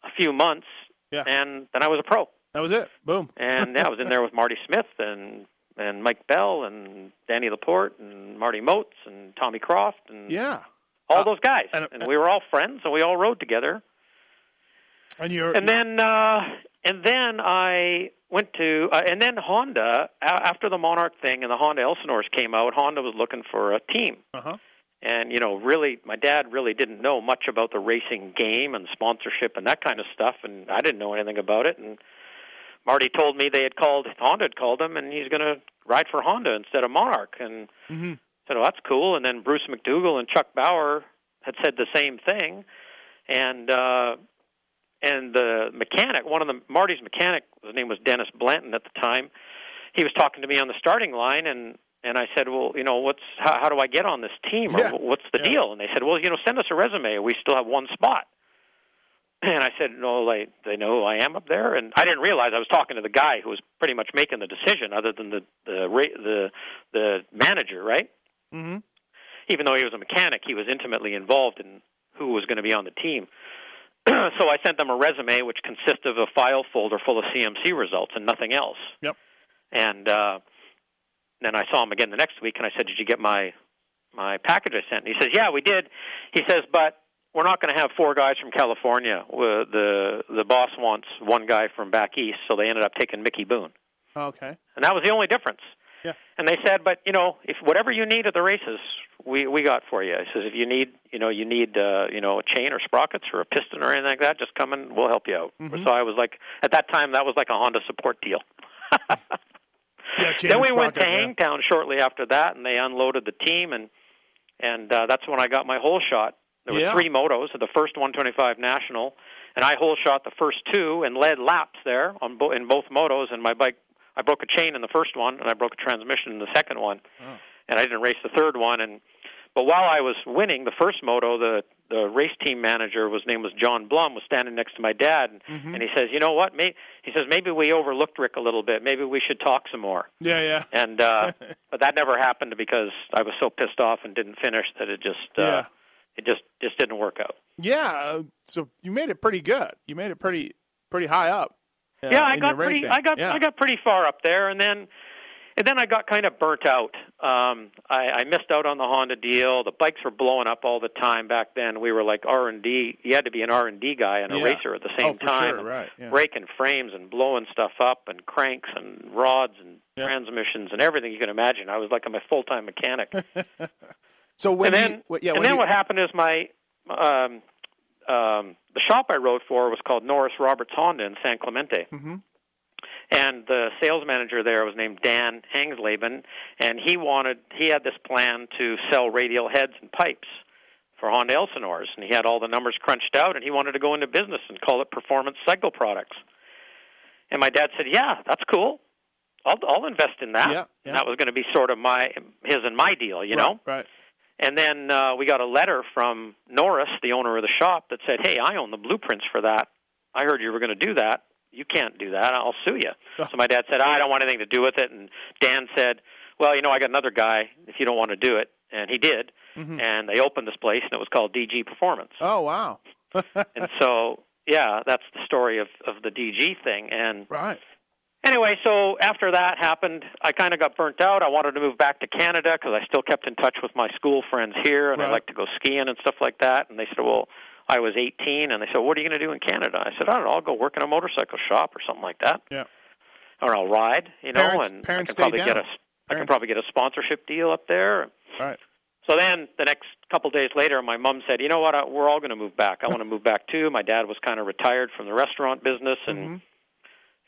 a few months, Yeah. and then I was a pro. That was it. Boom. And yeah, I was in there with Marty Smith and and Mike Bell and Danny Laporte and Marty Moates and Tommy Croft and Yeah. all Uh, those guys. and- And, we were all friends, and we all rode together. And you're And then uh, and then I went to uh, and then Honda a- after the Monark thing and the Honda Elsinores came out. Honda was looking for a team. uh-huh. And you know, really, my dad really didn't know much about the racing game and sponsorship and that kind of stuff, and I didn't know anything about it. And Marty told me they had called Honda had called him, and he's going to ride for Honda instead of Monark. And Mhm. said, "Oh, that's cool." And then Bruce McDougal and Chuck Bauer had said the same thing, and uh, and the mechanic, one of the Marty's mechanic, his name was Dennis Blanton at the time. He was talking to me on the starting line, and and I said, "Well, you know, what's how, how do I get on this team, or Yeah. what's the Yeah. deal?" And they said, "Well, you know, send us a resume. We still have one spot." And I said, "No, they they know who I am up there." And I didn't realize I was talking to the guy who was pretty much making the decision, other than the the ra- the the manager, right? Mm-hmm. even though he was a mechanic, he was intimately involved in who was going to be on the team. so I sent them a resume which consisted of a file folder full of CMC results and nothing else. Yep. And uh, then I saw him again the next week, and I said, "Did you get my my package I sent?" And he says, "Yeah, we did." He says, "But we're not going to have four guys from California. Uh, The the boss wants one guy from back east, so they ended up taking Mickey Boone." Okay. and that was the only difference. Yeah. And they said, but you know, if whatever you need at the races, we we got for you. He says, if you need, you know, you need, uh, you know, a chain or sprockets or a piston or anything like that, just come and we'll help you out. Mhm. So I was like, at that time, that was like a Honda support deal. Yeah. then we went to yeah. Hangtown shortly after that, and they unloaded the team, and and uh, that's when I got my hole shot. There were Yeah. three motos. The first 125 national, and I hole shot the first two and led laps there on bo- in both motos. And my bike, I broke a chain in the first one, and I broke a transmission in the second one, Oh. and I didn't race the third one. And but while I was winning the first moto, the the race team manager, was name was John Blum, was standing next to my dad, and, Mhm. and he says, "You know what? May-, he says maybe we overlooked Rick a little bit. Maybe we should talk some more." Yeah. Yeah. and uh but that never happened because I was so pissed off and didn't finish that it just uh Yeah. It just just didn't work out. Yeah. uh, So you made it pretty good. You made it pretty pretty high up. uh, yeah, I got pretty. I got yeah. I got pretty far up there and then and then I got kind of burnt out. Um I, I missed out on the Honda deal. The bikes were blowing up all the time back then. We were like R and D you had to be an R and D guy and a Yeah. racer at the same oh, time. Sure, right. Yeah. breaking frames and blowing stuff up and cranks and rods and Yeah. transmissions and everything you can imagine. I was like I'm a full time mechanic. So when and then, what- yeah, and then what happened is my um, um, the shop I rode for was called Norris Roberts Honda in San Clemente, Mhm. and the sales manager there was named Dan Hangsleben, and he wanted he had this plan to sell radial heads and pipes for Honda Elsinores, and he had all the numbers crunched out, and he wanted to go into business and call it Performance Cycle Products. And my dad said, "Yeah, that's cool. I'll I'll invest in that." Yeah, yeah. And that was going to be sort of my his and my deal, you know. Right. And then uh, we got a letter from Norris, the owner of the shop, that said, "Hey, I own the blueprints for that. I heard you were going to do that. You can't do that. I'll sue you." So my dad said, "I don't want anything to do with it." And Dan said, "Well, you know, I got another guy. If you don't want to do it," and he did. Mhm. And they opened this place, and it was called DG Performance. Oh wow. and so, yeah, that's the story of of the DG thing. And right. Anyway, so after that happened, I kind of got burnt out. I wanted to move back to Canada because I still kept in touch with my school friends here, and I Right. like to go skiing and stuff like that. And they said, "Well, I was 18," and they said, "What are you going to do in Canada?" I said, "I don't know. I'll go work in a motorcycle shop or something like that, Yeah. or I'll ride, you know, Parents- and parents I can probably get down. a I can probably get a sponsorship deal up there." Right. So then the next couple of days later, my mom said, "You know what? I, we're all going to move back. I want to move back too." My dad was kind of retired from the restaurant business, and Mhm.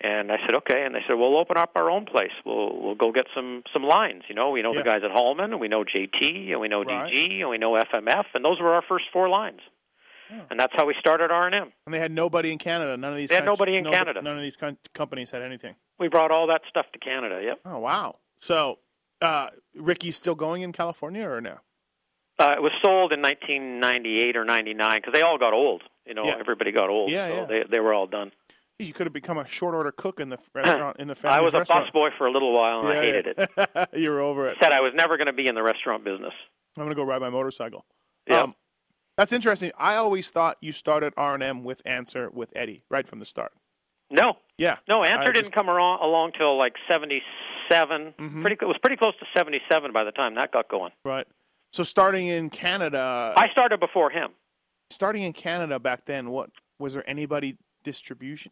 And I said, okay. And they said, we'll open up our own place. We'll we'll go get some some lines. You know, we know Yeah. the guys at Hallman, and we know JT, and we know Right. DG, and we know FMF, and those were our first four lines. And that's how we started R and M. And they had nobody in Canada. None of these. They had nobody in no- Canada. None of these com- companies had anything. We brought all that stuff to Canada. Yep. Oh wow! So, uh, Ricky's still going in California or no? Uh, it was sold in 1998 or 99 because they all got old. You know, Yeah. everybody got old. Yeah, so yeah. They they were all done. You could have become a short order cook in the restaurant in the family I was a busboy for a little while and I hated it. it. you were over it. Said I was never going to be in the restaurant business. I'm gonna go ride my motorcycle. Yeah. Um, that's interesting. I always thought you started R and M with Answer with Eddie right from the start. No, Yeah. no. I Answer didn't just- come along, along till like 77. Mhm. Pretty. It was pretty close to 77 by the time that got going. Right. So starting in Canada, I started before him. starting in Canada back then, what was there anybody distribution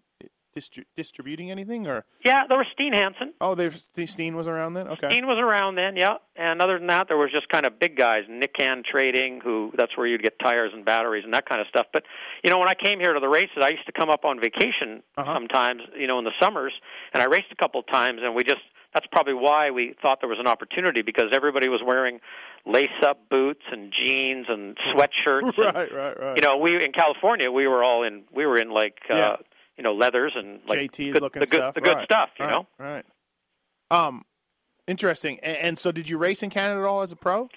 distri- distributing anything or Yeah, there was Steen Hansen. oh, there's Steen was around then. Okay. Steen was around then, yeah. And other than that, there was just kind of big guys, Nick Can Trading, who that's where you'd get tires and batteries and that kind of stuff. But you know, when I came here to the races, I used to come up on vacation Uh-huh. sometimes, you know, in the summers, and I raced a couple of times, and we just that's probably why we thought there was an opportunity because everybody was wearing lace-up boots and jeans and sweatshirts. and, right, right, right. you know, we in California, we were all in we were in like uh, you know leathers and like JT good, looking the good stuff. the good right, stuff, you right, know. Right. Um, interesting. And, and so, did you race in Canada at all as a pro?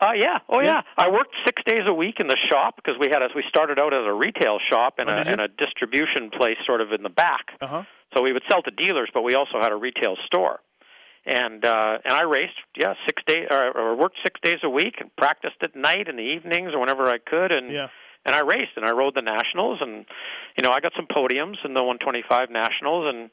Uh, yeah. Oh, Yeah. yeah. I worked six days a week in the shop because we had as we started out as a retail shop and, Oh, a, and a distribution place sort of in the back. Uh huh. So we would sell to dealers, but we also had a retail store. And uh, and I raced, yeah, six days or, or worked six days a week and practiced at night in the evenings or whenever I could. And Yeah. and I raced and I rode the nationals and you know I got some podiums in the 125 nationals and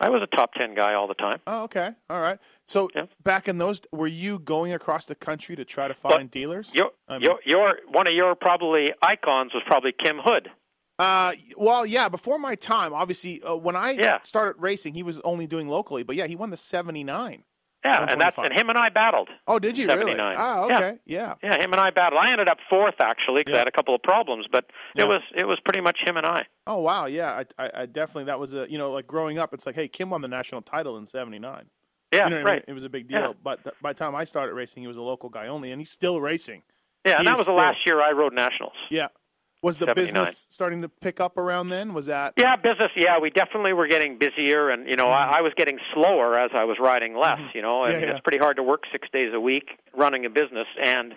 I was a top ten guy all the time. Oh, okay. All right. So Yeah. back in those, were you going across the country to try to find dealers? Your, I mean- your your one of your probably icons was probably Kim Hood. Uh, well, yeah. Before my time, obviously, uh, when I Yeah. started racing, he was only doing locally. But yeah, he won the '79. Yeah, and that's and him and I battled. Oh, did you really? 79. Ah, Yeah. okay. Yeah. Yeah, him and I battled. I ended up fourth actually because Yeah. I had a couple of problems, but Yeah. it was it was pretty much him and I. Oh, wow. Yeah. I, I, I definitely that was a you know like growing up, it's like, hey, Kim won the national title in '79. Yeah, you know what I mean? right. It was a big deal. Yeah. But th- by the time I started racing, he was a local guy only, and he's still racing. Yeah, and he that is was the last year I rode nationals. Yeah. Was the business starting to pick up around then? Was that? Yeah, business. Yeah, we definitely were getting busier, and you know, I, I was getting slower as I was riding less. You know, Mm-hmm. Yeah, yeah. it's pretty hard to work six days a week running a business and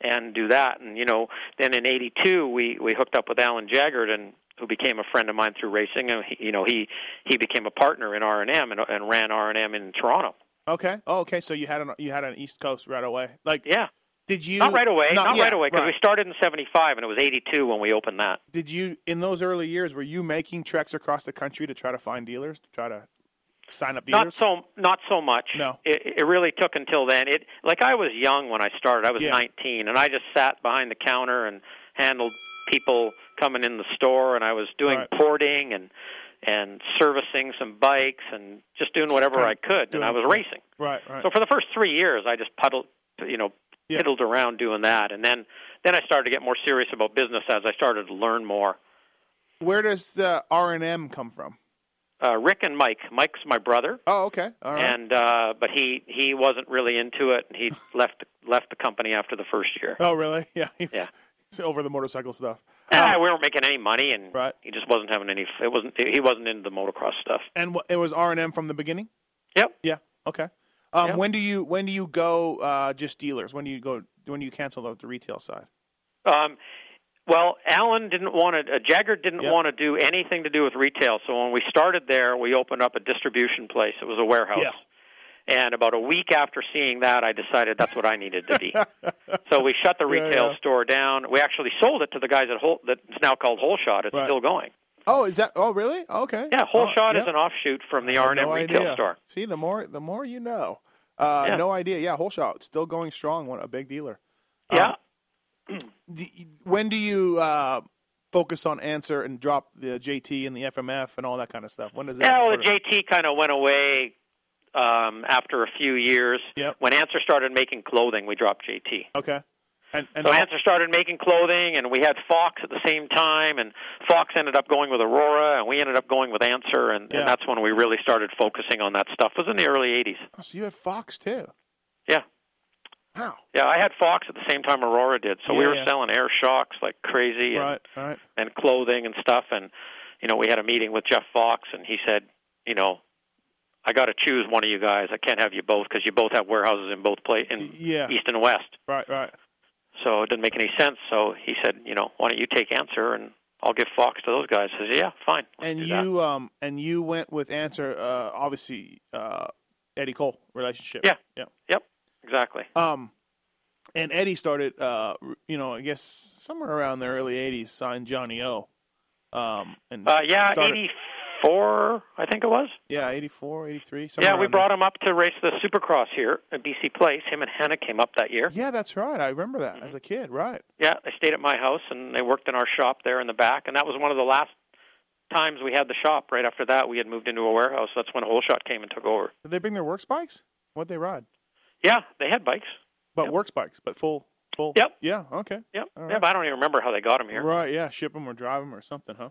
and do that. And you know, then in '82 we we hooked up with Alan Jaggard, and who became a friend of mine through racing. And he, you know, he he became a partner in R and M and ran R and M in Toronto. Okay. Oh, okay. So you had an you had an East Coast right away. Like, Yeah, did you? not right away, not yeah, right away, because we started in '75 and it was '82 when we opened that. Did you in those early years? Were you making treks across the country to try to find dealers to try to sign up dealers? Not so, not so much. No. it, it really took until then. It like I was young when I started. I was Yeah. 19, and I just sat behind the counter and handled people coming in the store, and I was doing Right. porting and and servicing some bikes and just doing whatever I could, and I was racing. Right. Right. So for the first three years, I just puddled, you know, Yeah. piddled around doing that, and then then I started to get more serious about business as I started to learn more. Where does the R and M come from? Uh, Rick and Mike. Mike's my brother. Oh, okay. All right. and uh but he he wasn't really into it and he left left the company after the first year oh, really? Yeah. He's, Yeah. he's over the motorcycle stuff. Ah, we weren't making any money and Right. he just wasn't having any it wasn't he wasn't into the motocross stuff and what, it was R and M from the beginning. yep Yeah. Okay. Um, Yeah. When do you when do you go uh, just dealers? When do you go? When do you cancel the, the retail side? um well alan didn't want to uh, jagger didn't Yep. want to do anything to do with retail so when we started there we opened up a distribution place it was a warehouse Yeah. and about a week after seeing that i decided that's what i needed to be so we shut the retail yeah. store down we actually sold it to the guys at Hol- that's now called whole shot it's Right. still going Oh, is that? Oh, really? Okay. Yeah, Whole Oh, Shot yeah. is an offshoot from the R and M retail idea. store. See, the more the more you know. Uh, Yeah. No idea. Yeah, whole shot still going strong. One a big dealer. Yeah, Um, when do you uh, focus on answer and drop the JT and the FMF and all that kind of stuff? When does that? yeah. Well, the JT kind of went away um, after a few years. Yep. When Answer started making clothing, we dropped JT. okay. And, and So all- Answer started making clothing, and we had Fox at the same time, and Fox ended up going with Aurora, and we ended up going with Answer, and, Yeah. and that's when we really started focusing on that stuff. It was in the early '80s. oh, so you had Fox too. Yeah, Wow. yeah. I had Fox at the same time Aurora did, so we were yeah. selling air shocks like crazy, and, Right. Right. and clothing and stuff. And you know, we had a meeting with Jeff Fox, and he said, you know, I got to choose one of you guys. I can't have you both because you both have warehouses in both place in Yeah. East and West. Right. Right. So it didn't make any sense. So he said, you know, why don't you take Answer and I'll give Fox to those guys. I said, yeah, fine. And do that." you um and you went with answer uh obviously uh Eddie Cole relationship. Yeah. Yeah. Yep, exactly. Um and Eddie started uh you know, I guess somewhere around the early 80s signed Johnny O. Um and Uh, yeah, started, 84, I think it was. Yeah, 84, 83. Yeah, we brought him up to race the Supercross here at BC Place. Him and Hanna came up that year. Yeah, that's right. I remember that Mm-hmm. as a kid, right. Yeah, they stayed at my house and they worked in our shop there in the back. And that was one of the last times we had the shop. Right after that, we had moved into a warehouse. That's when Whole Shot came and took over. Did they bring their works bikes? What'd they ride? Yeah, they had bikes. But Yep. works bikes, but full full Yep. Yeah, okay. Yep. All Yeah, but I don't even remember how they got them here. Right, yeah, ship them or drive them or something, huh?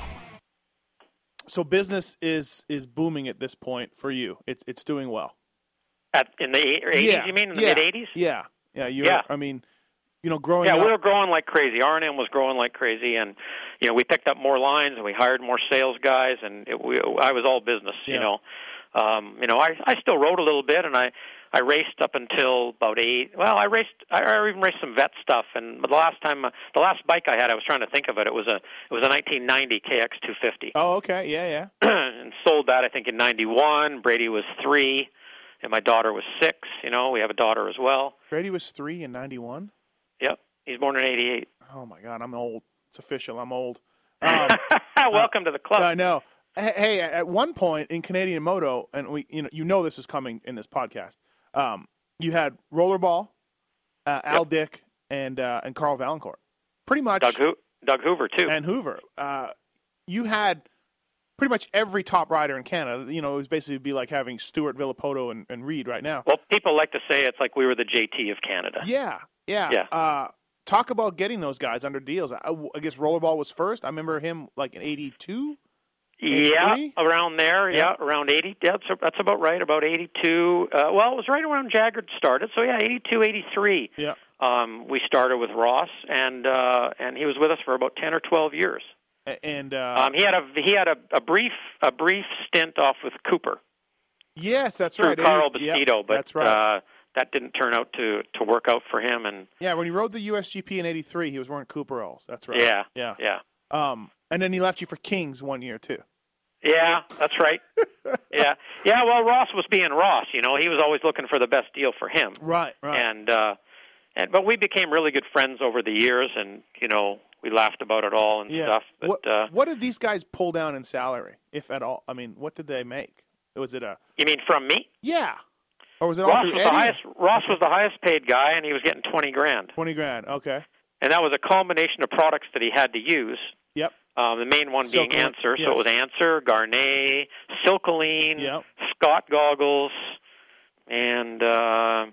So business is is booming at this point for you. It's it's doing well. At, in the 80s, yeah, you mean? In the yeah, mid 80s? Yeah, yeah. You. Yeah. I mean, you know, growing Yeah, up. we were growing like crazy. R and M was growing like crazy, and you know we picked up more lines and we hired more sales guys, and it, we, I was all business. Yeah. You know, um, you know I I still wrote a little bit, and I I raced up until about eight. Well, I raced I, I even raced some vet stuff, and the last time uh, the last bike I had, I was trying to think of it. It was a it was a 1990 KX 250, Oh, okay. Yeah, yeah. and sold that I think in 91. Brady was three, and my daughter was six. You know, we have a daughter as well. Brady was three in '91. Yep, he's born in '88. Oh my God, I'm old. It's official. I'm old. Um, Welcome to the club. I know. Hey, hey, at one point in Canadian Moto, and we, you know, you know this is coming in this podcast. Um, you had Rollerball, uh, Al Dick, and uh, and Carl Valancourt. Pretty much, Doug, Ho- Doug Hoover too. and Hoover. Uh, you had pretty much every top rider in Canada. You know, it was basically be like having Stewart, Villopoto, and, and Reed right now. well, people like to say it's like we were the JT of Canada. Yeah, yeah. Yeah. Uh, talk about getting those guys under deals. I, I guess Rollerball was first. I remember him like in '82. Yeah, around there. Yeah. Yeah, around 80. Yeah, that's, that's about right. About 82. Uh, well, it was right around Jaggard started. So yeah, 82, 83. Yeah. Um, we started with Ross, and uh, and he was with us for about 10 or 12 years. And uh, Um, he had a he had a, a brief a brief stint off with Cooper yes, that's right. Carl yeah, Bastido, but that's right. uh, that didn't turn out to to work out for him. And yeah, when he rode the USGP in '83, he was wearing Cooperalls. That's right. yeah, yeah. yeah. Um, and then he left you for Kings one year too. Yeah, that's right. yeah, yeah. Well, Ross was being Ross. You know, he was always looking for the best deal for him. Right, right. And uh, and but we became really good friends over the years, and you know, we laughed about it all and yeah. stuff. But what, uh, what did these guys pull down in salary, if at all? I mean, what did they make? Was it a you mean from me? yeah, or was it all Ross was Eddie? the highest. Ross was the highest paid guy, and he was getting twenty grand. Twenty grand. Okay. And that was a combination of products that he had to use. Yep. Um, the main one being Answer, so it was. Answer, Garnet, Silkolene, Yep. Scott goggles, and uh,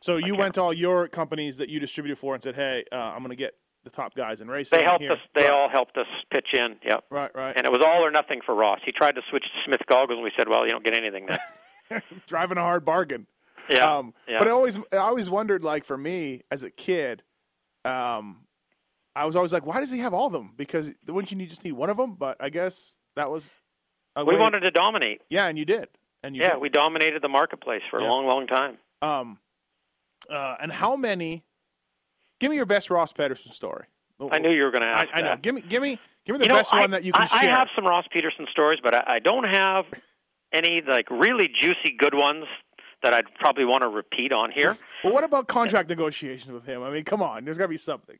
So you went to all your companies that you distributed for and said, "Hey, uh, I'm going to get the top guys in racing." they helped here. us. They right. all helped us pitch in. Yep. Right, right. And it was all or nothing for Ross. He tried to switch to Smith goggles, and we said, "Well, you don't get anything then." Driving a hard bargain. Yeah. Um, yeah. But I always, I always wondered, like for me as a kid, um, I was always like, why does he have all of them? Because wouldn't you need, just need one of them? But I guess that was. A we way- wanted to dominate. Yeah, and you did, and you Yeah, did. we dominated the marketplace for Yeah. a long, long time. Um, uh, and how many? Give me your best Ross Pederson story. I knew you were going to ask I know. that. Give me, give me, give me the you know, best I, one that you can I, share. I have some Ross Pederson stories, but I, I don't have any like really juicy good ones that I'd probably want to repeat on here. Well, what about contract negotiations with him? I mean, come on, there's got to be something.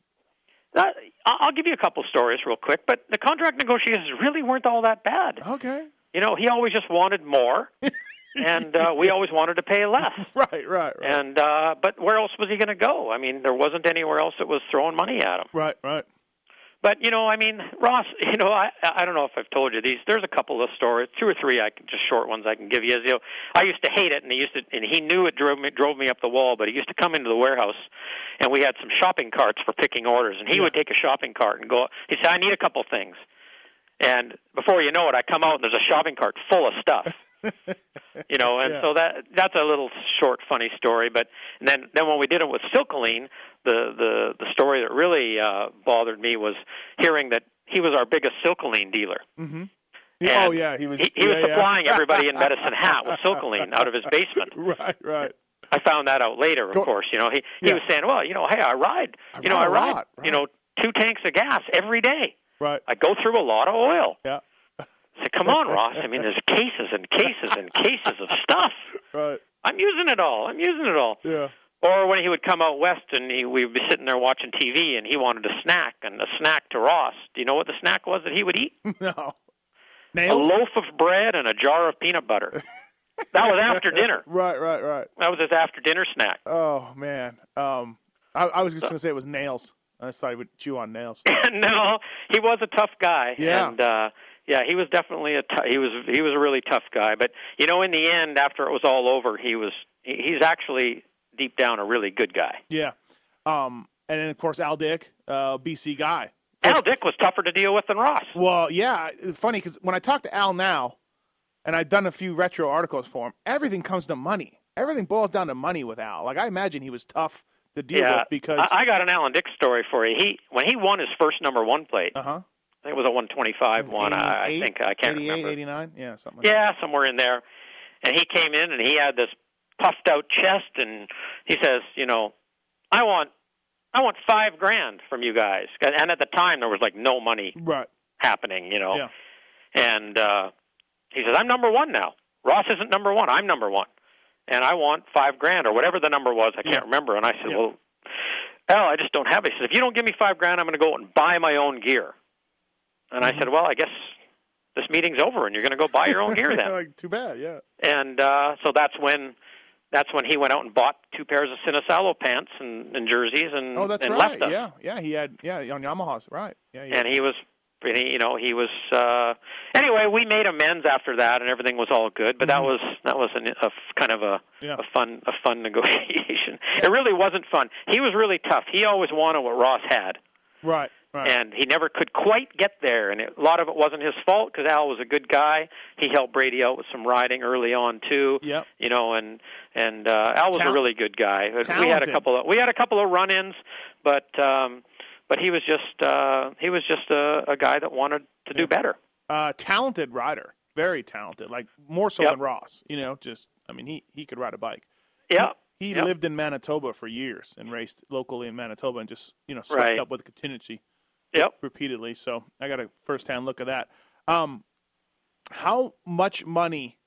Uh, I- I'll give you a couple stories real quick, but the contract negotiations really weren't all that bad. Okay. You know, he always just wanted more, and uh, we always wanted to pay less. Right, right, right, And uh, but where else was he going to go? I mean, there wasn't anywhere else that was throwing money at him. right, right. But you know, I mean, Ross. You know, I I don't know if I've told you these. There's a couple of stories, two or three. I can just short ones I can give you. As you know, I used to hate it, and he used to, and he knew it drove me drove me up the wall. But he used to come into the warehouse, and we had some shopping carts for picking orders, and he would take a shopping cart and go. He said, "I need a couple things," and before you know it, I come out and there's a shopping cart full of stuff. you know, and Yeah. so that that's a little short, funny story. But and then then when we did it with Silkolene, the the the story that really uh, bothered me was hearing that he was our biggest Silkolene dealer. mhm Yeah, oh yeah, he was. He, he was yeah, yeah. supplying everybody in Medicine Hat with Silkolene out of his basement. Right, right. I found that out later, of Go- course. You know, he he Yeah. was saying, "Well, you know, hey, I ride, I you know, ride I ride, lot, you know, two tanks of gas every day. Right. I go through a lot of oil." Yeah. I said, "Come on, Ross. I mean, there's cases and cases and cases of stuff. Right. I'm using it all. I'm using it all." Yeah. Or when he would come out west and he, we'd be sitting there watching TV and he wanted a snack and a snack to Ross. Do you know what the snack was that he would eat? No. Nails? A loaf of bread and a jar of peanut butter. That was after dinner. Right, right, right. That was his after dinner snack. Oh man. Um, I, I was just gonna say it was nails. I just thought he would chew on nails. no, he was a tough guy. Yeah. And uh yeah, he was definitely a t- he was he was a really tough guy, but you know in the end after it was all over, he was he, he's actually deep down a really good guy. Yeah. Um, and then of course Al Dick, uh, BC guy. Al Dick was tougher to deal with than Ross. Well, yeah. Funny because when I talk to Al now, and I've done a few retro articles for him, everything comes to money. Everything boils down to money with Al. Like I imagine he was tough to deal yeah, with because. I, I got an Alan Dick story for you. He when he won his first number one plate, uh huh. Think it was a 125 one. I, I think I can't 88, remember. 89? Yeah, something like Yeah, somewhere in there. And he came in and he had this puffed out chest and he says, you know, I want I want 5 grand from you guys. And at the time there was like no money. Right. happening, you know. Yeah. And uh he says, "I'm number 1 now. Ross isn't number 1. I'm number 1. And I want 5 grand or whatever the number was. I can't Yeah. remember." And I said, Yeah. "Well, Al, I just don't have it." He said, "If you don't give me 5 grand, I'm going to go and buy my own gear." And Mm-hmm. I said, "Well, I guess this meeting's over and you're going to go buy your own gear then." like too bad. Yeah. and uh, so that's when that's when he went out and bought two pairs of Sinisalo pants and, and jerseys and Oh, that's and right. left us. Yeah, yeah. He had yeah on Yamahas. Right. Yeah. yeah. And he was, you know, he was. uh Anyway, we made amends after that, and everything was all good. But that was that was an, a kind of a Mm-hmm. Yeah. a fun a fun negotiation. It really wasn't fun. He was really tough. He always wanted what Ross had. right. Right. and he never could quite get there. And it, a lot of it wasn't his fault because Al was a good guy. He helped Brady out with some riding early on too. Yep. You know, and and uh, Al was Tal- a really good guy. We had a couple of we had a couple of run-ins, but um, but he was just uh, he was just a, a guy that wanted to do better. uh, talented rider, very talented. Like more so Yep. than Ross. You know, just I mean he he could ride a bike. Yeah. He Yep. lived in Manitoba for years and raced locally in Manitoba and just you know swept Right. up with contingency Yep. repeatedly. So I got a first hand look at that. Um, how much money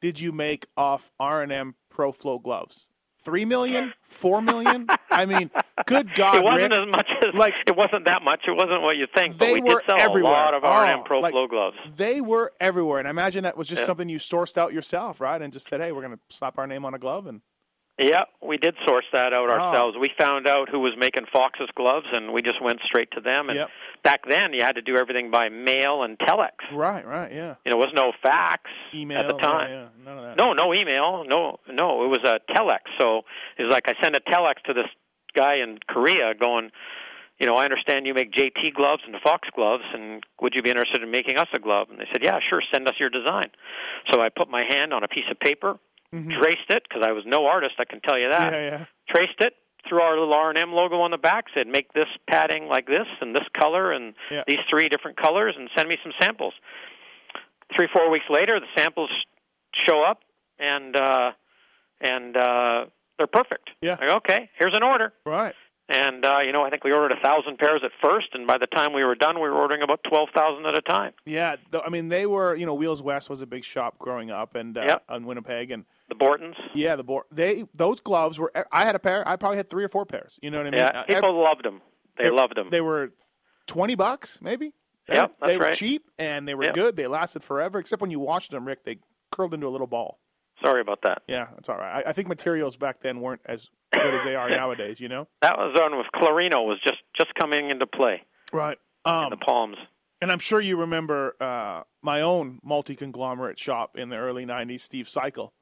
did you make off R and M Pro Flow gloves? Three million? Four million? I mean, good God, it wasn't Rick. as much as like- it wasn't that much. It wasn't what you think. They but we were did sell everywhere. a lot of R and Oh, M Pro like- Flow gloves. They were everywhere, and I imagine that was just Yeah. something you sourced out yourself, right? And just said, "Hey, we're going to slap our name on a glove." And Yeah, we did source that out Oh. ourselves. We found out who was making Fox's gloves, and we just went straight to them. And Yep. back then, you had to do everything by mail and telex. right, right, yeah, You know, was no fax email at the time. Yeah, yeah, none of that. No, no email. No, no. It was a telex. So it was like I sent a telex to this guy in Korea, going, you know, I understand you make JT gloves and Fox gloves, and would you be interested in making us a glove? And they said, yeah, sure. Send us your design. So I put my hand on a piece of paper, traced it because I was no artist. I can tell you that. yeah, yeah. Traced it. Threw our little R and M logo on the back. Said, make this padding like this and this color and Yeah. these three different colors, and send me some samples three four weeks later the samples show up and uh and uh they're perfect Yeah. Like, okay here's an order Right. And uh, you know, I think we ordered a thousand pairs at first, and by the time we were done, we were ordering about twelve thousand at a time. Yeah, I mean they were. You know, Wheels West was a big shop growing up, and uh, Yep. in Winnipeg, and The Bortons. yeah, the board. They those gloves were. I had a pair. I probably had three or four pairs. You know what I mean? Yeah, Uh, people loved them. They, loved them. They were twenty bucks, maybe. They, Yep, they were right. cheap and they were Yep. good. They lasted forever, except when you washed them, Rick. They curled into a little ball. Sorry about that. Yeah, that's all right. I, I think materials back then weren't as good as they are nowadays. You know? That was on with Clarino was just just coming into play. Right. in Um, the palms. and I'm sure you remember uh, my own multi conglomerate shop in the early '90s, Steve Cycle.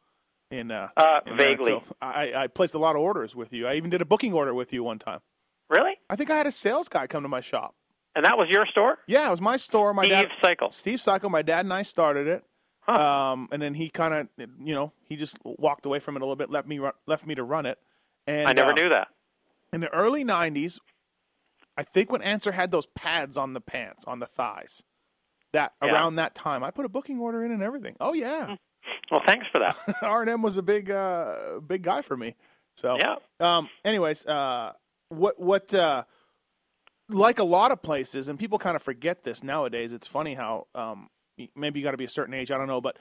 In, uh, Uh, in vaguely. Manitoba. I, I placed a lot of orders with you. I even did a booking order with you one time. Really? I think I had a sales guy come to my shop. And that was your store? Yeah, it was my store. My Steve dad, Cycle. Steve Cycle. My dad and I started it. Huh. Um, and then he kind of, you know, he just walked away from it a little bit, left me left me to run it. And I never uh, knew that. in the early '90s, I think when Answer had those pads on the pants, on the thighs, that Yeah. around that time, I put a booking order in and everything. Oh yeah, Well, thanks for that. R and M was a big, uh, big guy for me. So yeah. um, anyways, uh, what what uh, like a lot of places, and people kind of forget this nowadays. It's funny how um, maybe you got to be a certain age. I don't know, but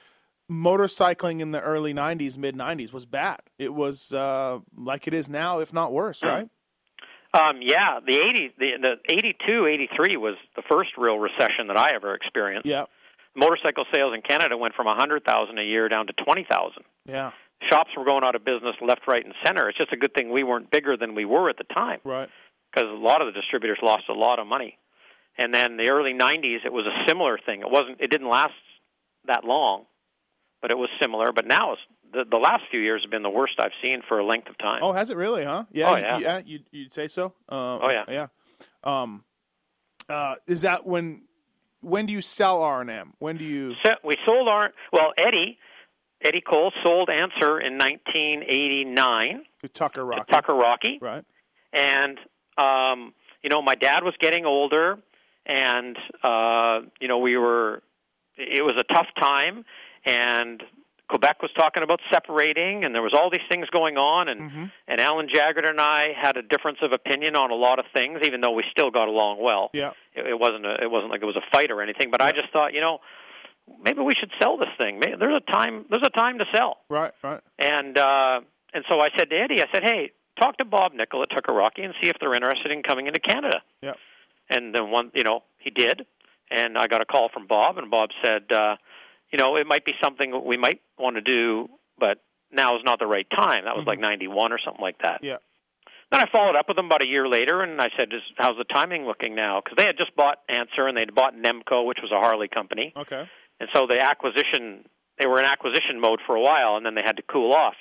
motorcycling in the early '90s, mid '90s was bad. It was uh, like it is now, if not worse, right? Um, yeah, the 80s, the, the 82, 83 was the first real recession that I ever experienced. Yeah, Motorcycle sales in Canada went from 100,000 a year down to 20,000. yeah, Shops were going out of business left, right, and center. It's just a good thing we weren't bigger than we were at the time right. because a lot of the distributors lost a lot of money. And then the early 90s, it was a similar thing. It wasn't. It didn't last that long, but it was similar. But now, it's, the the last few years have been the worst I've seen for a length of time. Oh, has it really? Huh? Yeah. Oh, you- yeah. Yeah. You you'd say so? Uh, Oh, yeah. Yeah. Um, uh, is that when? When do you sell R and M? When do you? So we sold our well Eddie Eddie Cole sold Answer in 1989 To Tucker to Rocky. Tucker Rocky, Right. and um, you know my dad was getting older, and uh, you know we were it was a tough time, and Quebec was talking about separating, and there was all these things going on, and Mm-hmm. and Alan Jaggard and I had a difference of opinion on a lot of things, even though we still got along well. Yeah. It, it wasn't a, it wasn't like it was a fight or anything, but I just thought, you know, maybe we should sell this thing. Maybe, there's a time there's a time to sell. Right. Right. And uh, and so I said to Eddie, I said, hey, talk to Bob Nickel at Tucker Rocky and see if they're interested in coming into Canada. Yeah. And then one, you know, he did, and I got a call from Bob, and Bob said, uh, you know, it might be something we might want to do, but now is not the right time. That was like mm-hmm. '91 or something like that. Yeah. Then I followed up with them about a year later, and I said, "How's the timing looking now?" Because they had just bought Answer, and they'd bought Nemco, which was a Harley company, Okay. and so the acquisition they were in acquisition mode for a while, and then they had to cool off.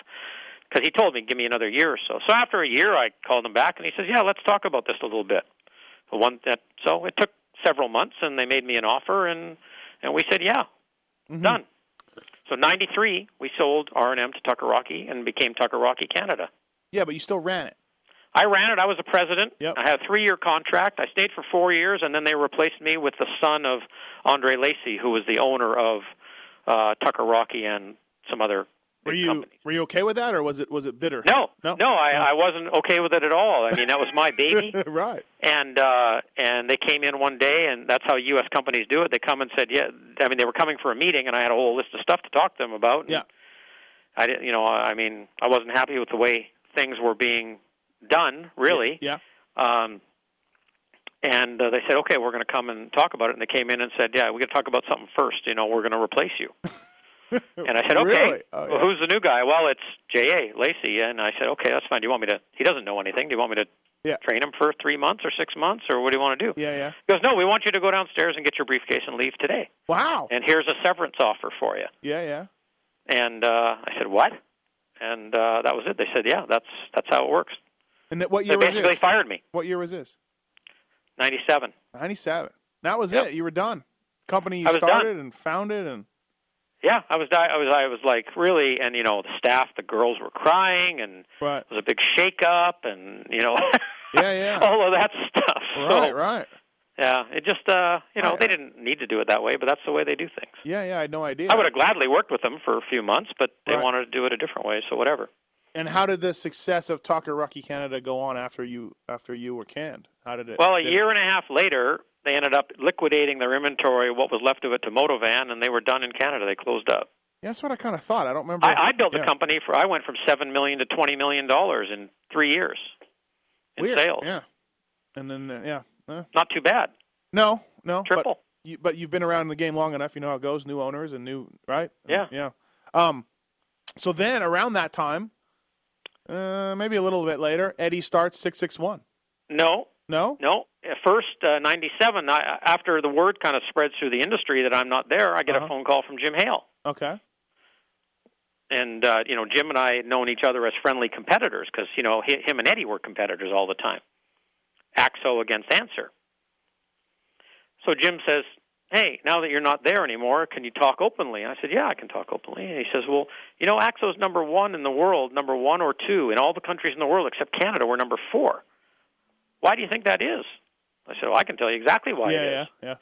Because he told me, "Give me another year or so." So after a year, I called him back, and he says, "Yeah, let's talk about this a little bit." One that so it took several months, and they made me an offer, and and we said, "Yeah, done." So '93, we sold R and M to Tucker Rocky and became Tucker Rocky Canada. Yeah, but you still ran it. I ran it. I was a president. Yep. I had a three-year contract. I stayed for four years, and then they replaced me with the son of Andre Lacey, who was the owner of uh, Tucker Rocky and some other Were you companies. were you okay with that, or was it was it bitter? No, No? I, No. I wasn't okay with it at all. I mean, that was my baby, right. and uh, and they came in one day, and that's how U.S. companies do it. They come and said, yeah. I mean, they were coming for a meeting, and I had a whole list of stuff to talk to them about. and Yeah. I didn't, you know, I mean, I wasn't happy with the way things were being done, really. Yeah. Um, and uh, they said, okay, we're going to come and talk about it. And they came in and said, yeah, we got to talk about something first. You know, we're going to replace you. and I said, okay. Really? Oh, well, who's the new guy? Well, it's J.A. Lacey. And I said, okay, that's fine. Do you want me to? He doesn't know anything. Do you want me to Yeah. train him for three months or six months, or what do you want to do? Yeah. Yeah. He goes, no, we want you to go downstairs and get your briefcase and leave today. Wow. And here's a severance offer for you. Yeah. Yeah. And uh, I said, what? And uh, that was it. They said, yeah, that's that's how it works. And what They year was basically this? fired me. What year was this? Ninety-seven. Ninety-seven. That was Yep. it. You were done. Company you was done. started and founded, and Yeah, I was. I was. I was like really, and you know, the staff, the girls were crying, and right. it was a big shake-up, and you know, Yeah. Yeah. all of that stuff. Right. so, Right. Yeah, it just, uh, you know, Right. they didn't need to do it that way, but that's the way they do things. Yeah. Yeah. I had no idea. I would have gladly worked with them for a few months, but they Right. wanted to do it a different way, so whatever. And how did the success of Tucker Rocky Canada go on after you after you were canned? How did it? Well, a did- year and a half later, they ended up liquidating their inventory, what was left of it, to Motovan, and they were done in Canada. They closed up. Yeah, that's what I kind of thought. I don't remember. I, I built yeah. a company for. I went from seven million to twenty million dollars in three years in Weird. sales. Yeah, and then uh, yeah, uh, Not too bad. no, no, but Triple. you, but you've been around the game long enough. You know how it goes. New owners and new right. Yeah. yeah. Um, so then around that time, uh, maybe a little bit later, Eddie starts six six one. No, No, no. At first, uh, '97. I, after the word kind of spreads through the industry that I'm not there, I get Uh-huh. a phone call from Jim Hale. okay, and uh, you know Jim and I had known each other as friendly competitors because you know hi- him and Eddie were competitors all the time. Axo against Answer. So Jim says, "Hey, now that you're not there anymore, can you talk openly?" And I said, "Yeah, I can talk openly." And he says, "Well, you know, Axo's number one in the world, number one or two in all the countries in the world except Canada. We're number four. Why do you think that is?" I said, "Well, I can tell you exactly why yeah, it yeah, yeah.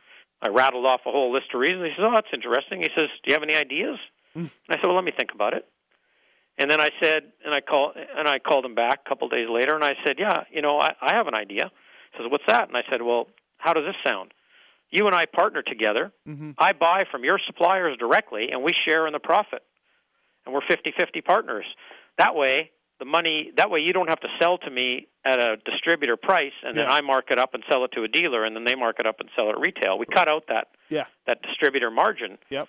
I rattled off a whole list of reasons. He says, "Oh, that's interesting." He says, "Do you have any ideas?" Mm. And I said, "Well, let me think about it." And then I said, and I call, and I called him back a couple of days later, and I said, "Yeah, you know, I, I have an idea." He says, "What's that?" And I said, "Well, how does this sound? You and I partner together. Mm-hmm. I buy from your suppliers directly, and we share in the profit, and we're fifty-fifty partners. That way." The money that way you don't have to sell to me at a distributor price and then Yeah. I mark it up and sell it to a dealer and then they mark it up and sell it at retail. We cut out that Yeah. that distributor margin. Yep.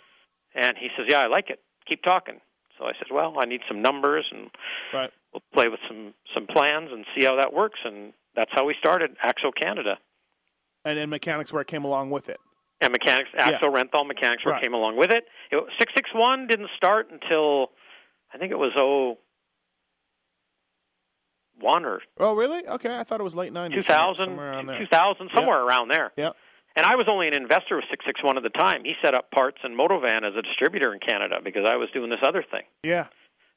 And he says, "Yeah, I like it. Keep talking." So I said, "Well, I need some numbers, and Right. we'll play with some some plans and see how that works." And that's how we started Axo Canada. And then Mechanix Wear it came along with it. And mechanics, Axo Yeah. Renthal Mechanics, Work Right. came along with it. it. Six six one didn't start until I think it was oh one or Oh, really? Okay, I thought it was late nineties. 2000, somewhere around there. 2000 somewhere around there. Yeah. And I was only an investor with 661 at the time. He set up parts and Motovan as a distributor in Canada because I was doing this other thing. Yeah.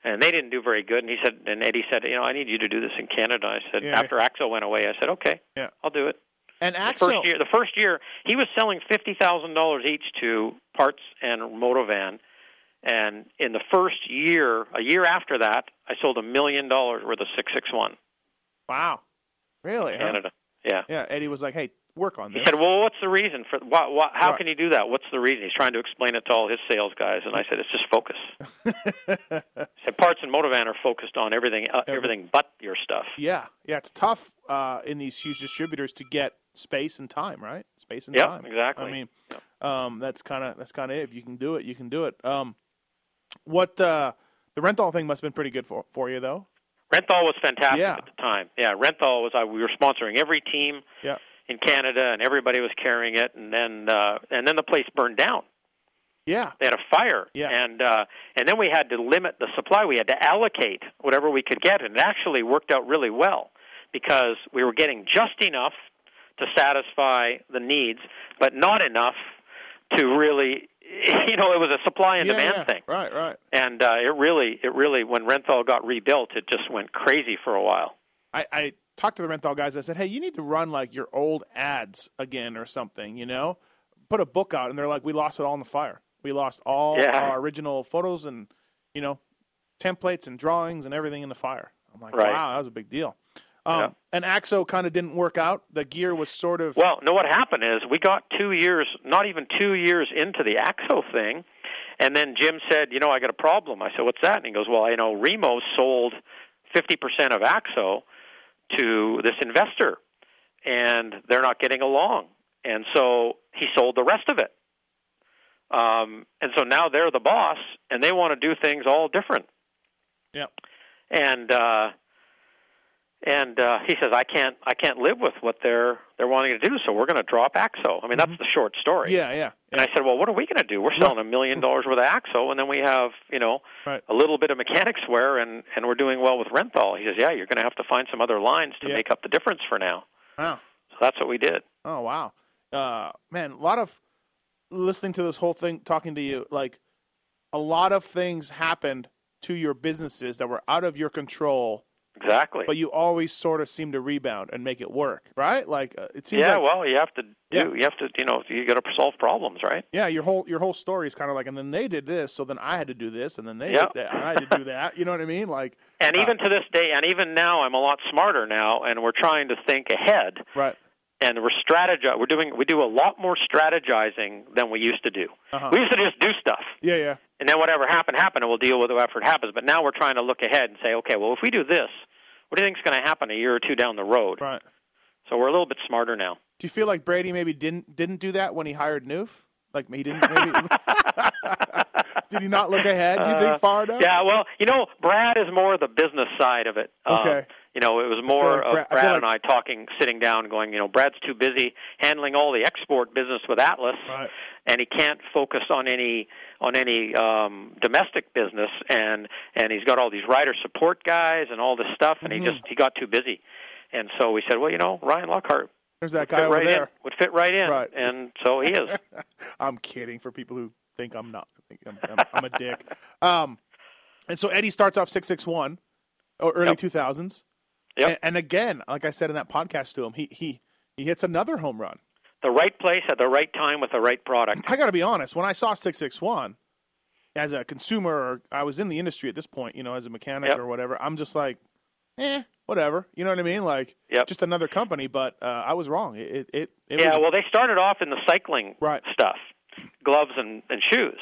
and they didn't do very good. And he said, and Eddie said, you know, I need you to do this in Canada. I said, Yeah. after Axo went away, I said, okay, Yeah. I'll do it. And The Axel. first year, the first year, he was selling fifty thousand dollars each to parts and Motovan, and in the first year, a year after that, I sold a million dollars worth of six six one Wow. Really? huh? Canada. Yeah. Yeah. Eddie was like, "Hey, work on that. He said, "Well, what's the reason for why, why, how Right. can you do that? What's the reason?" He's trying to explain it to all his sales guys, and I said, "It's just focus." Said, "Parts and Motovan are focused on everything, uh, everything but your stuff." yeah. Yeah. It's tough uh, in these huge distributors to get space and time, right? Space and Yep, time. exactly. I mean, um, that's kind of that's kind of it. If you can do it, you can do it. Um, what uh, the Renthal thing must have been pretty good for for you, though. Renthal was fantastic Yeah. at the time. Yeah, Renthal was. Uh, we were sponsoring every team Yeah. in Canada, and everybody was carrying it. And then, uh, and then the place burned down. Yeah. They had a fire, Yeah. and uh, and then we had to limit the supply. We had to allocate whatever we could get, and it actually worked out really well because we were getting just enough to satisfy the needs, but not enough to really, you know, it was a supply and yeah, demand yeah. thing Right. Right. and uh, it really, it really, when Renthal got rebuilt, it just went crazy for a while. I, I talked to the Renthal guys. I said, "Hey, you need to run like your old ads again or something. You know, put a book out." And they're like, "We lost it all in the fire. We lost all Yeah. our original photos and you know templates and drawings and everything in the fire." I'm like, Right. "Wow, that was a big deal." Um, Yeah. And Axo kind of didn't work out. The gear was sort of Well, no, what happened is we got two years, not even two years into the Axo thing, and then Jim said, "You know, I got a problem." I said, "What's that?" And he goes, "Well, you know, Remo sold fifty percent of Axo to this investor, and they're not getting along, and so he sold the rest of it." Um, and so now they're the boss, and they want to do things all different. yeah, and uh and uh he says i can't i can't live with what they're they're wanting to do so we're going to drop axo i mean that's the short story Mm-hmm. yeah, yeah, and i said well what are we going to do we're selling a million dollars worth of axo and then we have you know Right. a little bit of Mechanix Wear and and we're doing well with renthal he says yeah you're going to have to find some other lines to Yeah. make up the difference for now Wow. so that's what we did Oh wow, uh, man, a lot of listening to this whole thing, talking to you, like a lot of things happened to your businesses that were out of your control exactly. but you always sort of seem to rebound and make it work, right? Like uh, it seems yeah, like well, you have to do. Yeah. You have to, you know, you got to solve problems, right? yeah, your whole your whole story is kind of like, and then they did this, so then I had to do this, and then they Yeah. did that, and I had to do that. You know what I mean? Like, And uh, even to this day, and even now, I'm a lot smarter now, and we're trying to think ahead, right, and we're strategizing. We're doing. We do a lot more strategizing than we used to do. Uh-huh. We used to just do stuff, yeah, yeah, and then whatever happened happened, and we'll deal with whatever happens. But now we're trying to look ahead and say, okay, well, if we do this, what do you think is going to happen a year or two down the road? right. So we're a little bit smarter now. Do you feel like Brady maybe didn't didn't do that when he hired Noof? Like he didn't maybe. did he not look ahead? Do you think far enough? Uh, Yeah, well, you know, Brad is more the business side of it. Um, Okay. You know, it was more like of Brad- I feel and I talking, sitting down, going, you know, Brad's too busy handling all the export business with Atlas, Right. and he can't focus on any on any um, domestic business, and and he's got all these rider support guys and all this stuff, and Mm-hmm. he just he got too busy, and so we said, well, you know, Ryan Lockhart There's that would guy fit over right there. in, would fit right in, Right. and so he is. I'm kidding for people who think I'm not. Think I'm, I'm, I'm a dick. Um, and so Eddie starts off six six one, or early Yep. two thousands. Yep. And, and again, like I said in that podcast to him, he he he hits another home run. the right place at the right time with the right product. I got to be honest. When I saw six six one, as a consumer, or I was in the industry at this point, you know, as a mechanic Yep. or whatever, I'm just like, eh, whatever. You know what I mean? Like, Yep. just another company. But uh, I was wrong. It it it, it yeah, was well, they started off in the cycling Right. stuff, gloves and, and shoes,